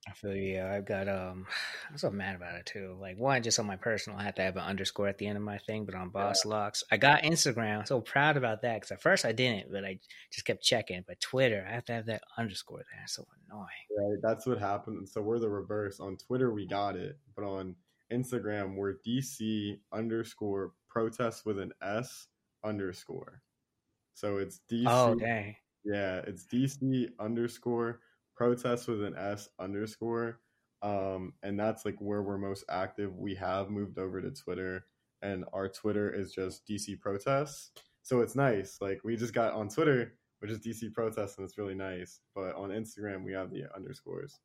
[SPEAKER 2] I feel you. Yeah, I've got um, I'm so mad about it too. Like one, just on my personal, I have to have an underscore at the end of my thing. But on Boss yeah. Locks, I got Instagram. I'm so proud about that because at first I didn't, but I just kept checking. But Twitter, I have to have that underscore there. It's so annoying.
[SPEAKER 1] Right, that's what happened. So we're the reverse. On Twitter, we got it, but on Instagram, we're DC underscore protest with an S underscore. So it's DC.
[SPEAKER 2] Oh dang.
[SPEAKER 1] Yeah, it's DC underscore protest with an S underscore. Um, and that's like where we're most active. We have moved over to Twitter, and our Twitter is just DC protests. So it's nice. Like we just got on Twitter, which is DC protests, and it's really nice. But on Instagram, we have the underscores.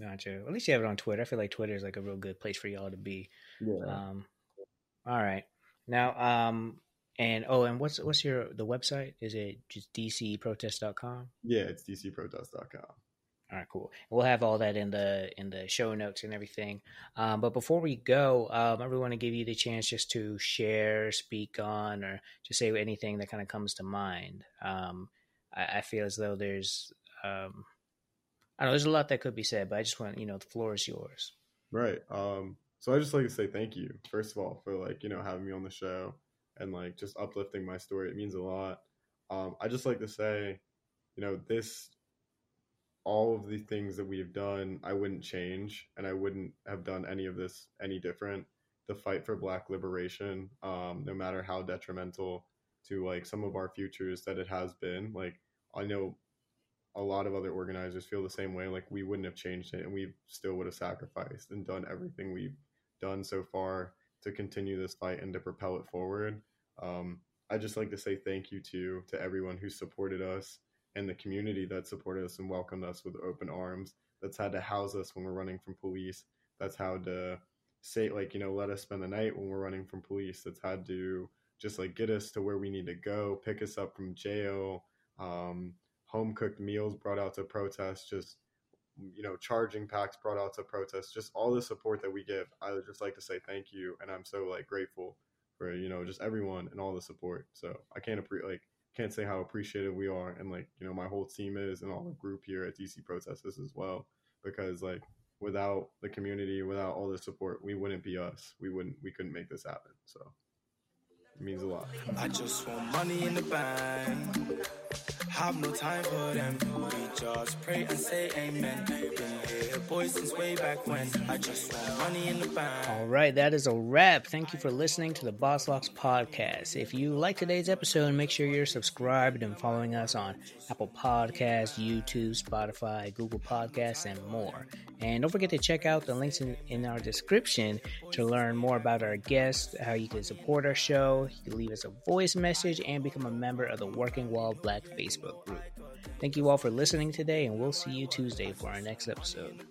[SPEAKER 2] Gotcha. At least you have it on Twitter. I feel like Twitter is like a real good place for y'all to be. Yeah. Um, all right. Now, um, and oh, and what's what's your the website? Is it just dcprotest.com?
[SPEAKER 1] Yeah, it's dcprotest.com.
[SPEAKER 2] All right, cool. We'll have all that in the in the show notes and everything. Um, but before we go, um, I really want to give you the chance just to share, speak on, or just say anything that kind of comes to mind. Um, I, I, feel as though there's, um, I don't know, there's a lot that could be said, but I just want you know the floor is yours.
[SPEAKER 1] Right. Um, so I just like to say thank you first of all for like you know having me on the show and like just uplifting my story. It means a lot. Um, I just like to say, you know, this, all of the things that we've done, I wouldn't change, and I wouldn't have done any of this any different. The fight for Black liberation, um, no matter how detrimental to like some of our futures that it has been, like I know a lot of other organizers feel the same way. Like we wouldn't have changed it, and we still would have sacrificed and done everything we've done so far to continue this fight and to propel it forward. Um, I just like to say thank you to to everyone who supported us and the community that supported us and welcomed us with open arms. That's had to house us when we're running from police. That's how to say like you know let us spend the night when we're running from police. That's had to just like get us to where we need to go, pick us up from jail, um, home cooked meals brought out to protest, just you know, charging packs brought out to protest, just all the support that we give. I would just like to say thank you, and I'm so like grateful for you know just everyone and all the support. So I can't appre- like can't say how appreciative we are, and like you know my whole team is, and all the group here at DC Protesters as well, because like without the community, without all the support, we wouldn't be us. We wouldn't we couldn't make this happen. So it means a lot. I just want money in the bank. Have no time for them. We just pray and say amen.
[SPEAKER 2] All right, that is a wrap. Thank you for listening to the Boss Locks podcast. If you like today's episode, make sure you're subscribed and following us on Apple Podcasts, YouTube, Spotify, Google Podcasts, and more. And don't forget to check out the links in, in our description to learn more about our guests, how you can support our show, you can leave us a voice message, and become a member of the Working While Black Facebook group. Thank you all for listening today, and we'll see you Tuesday for our next episode.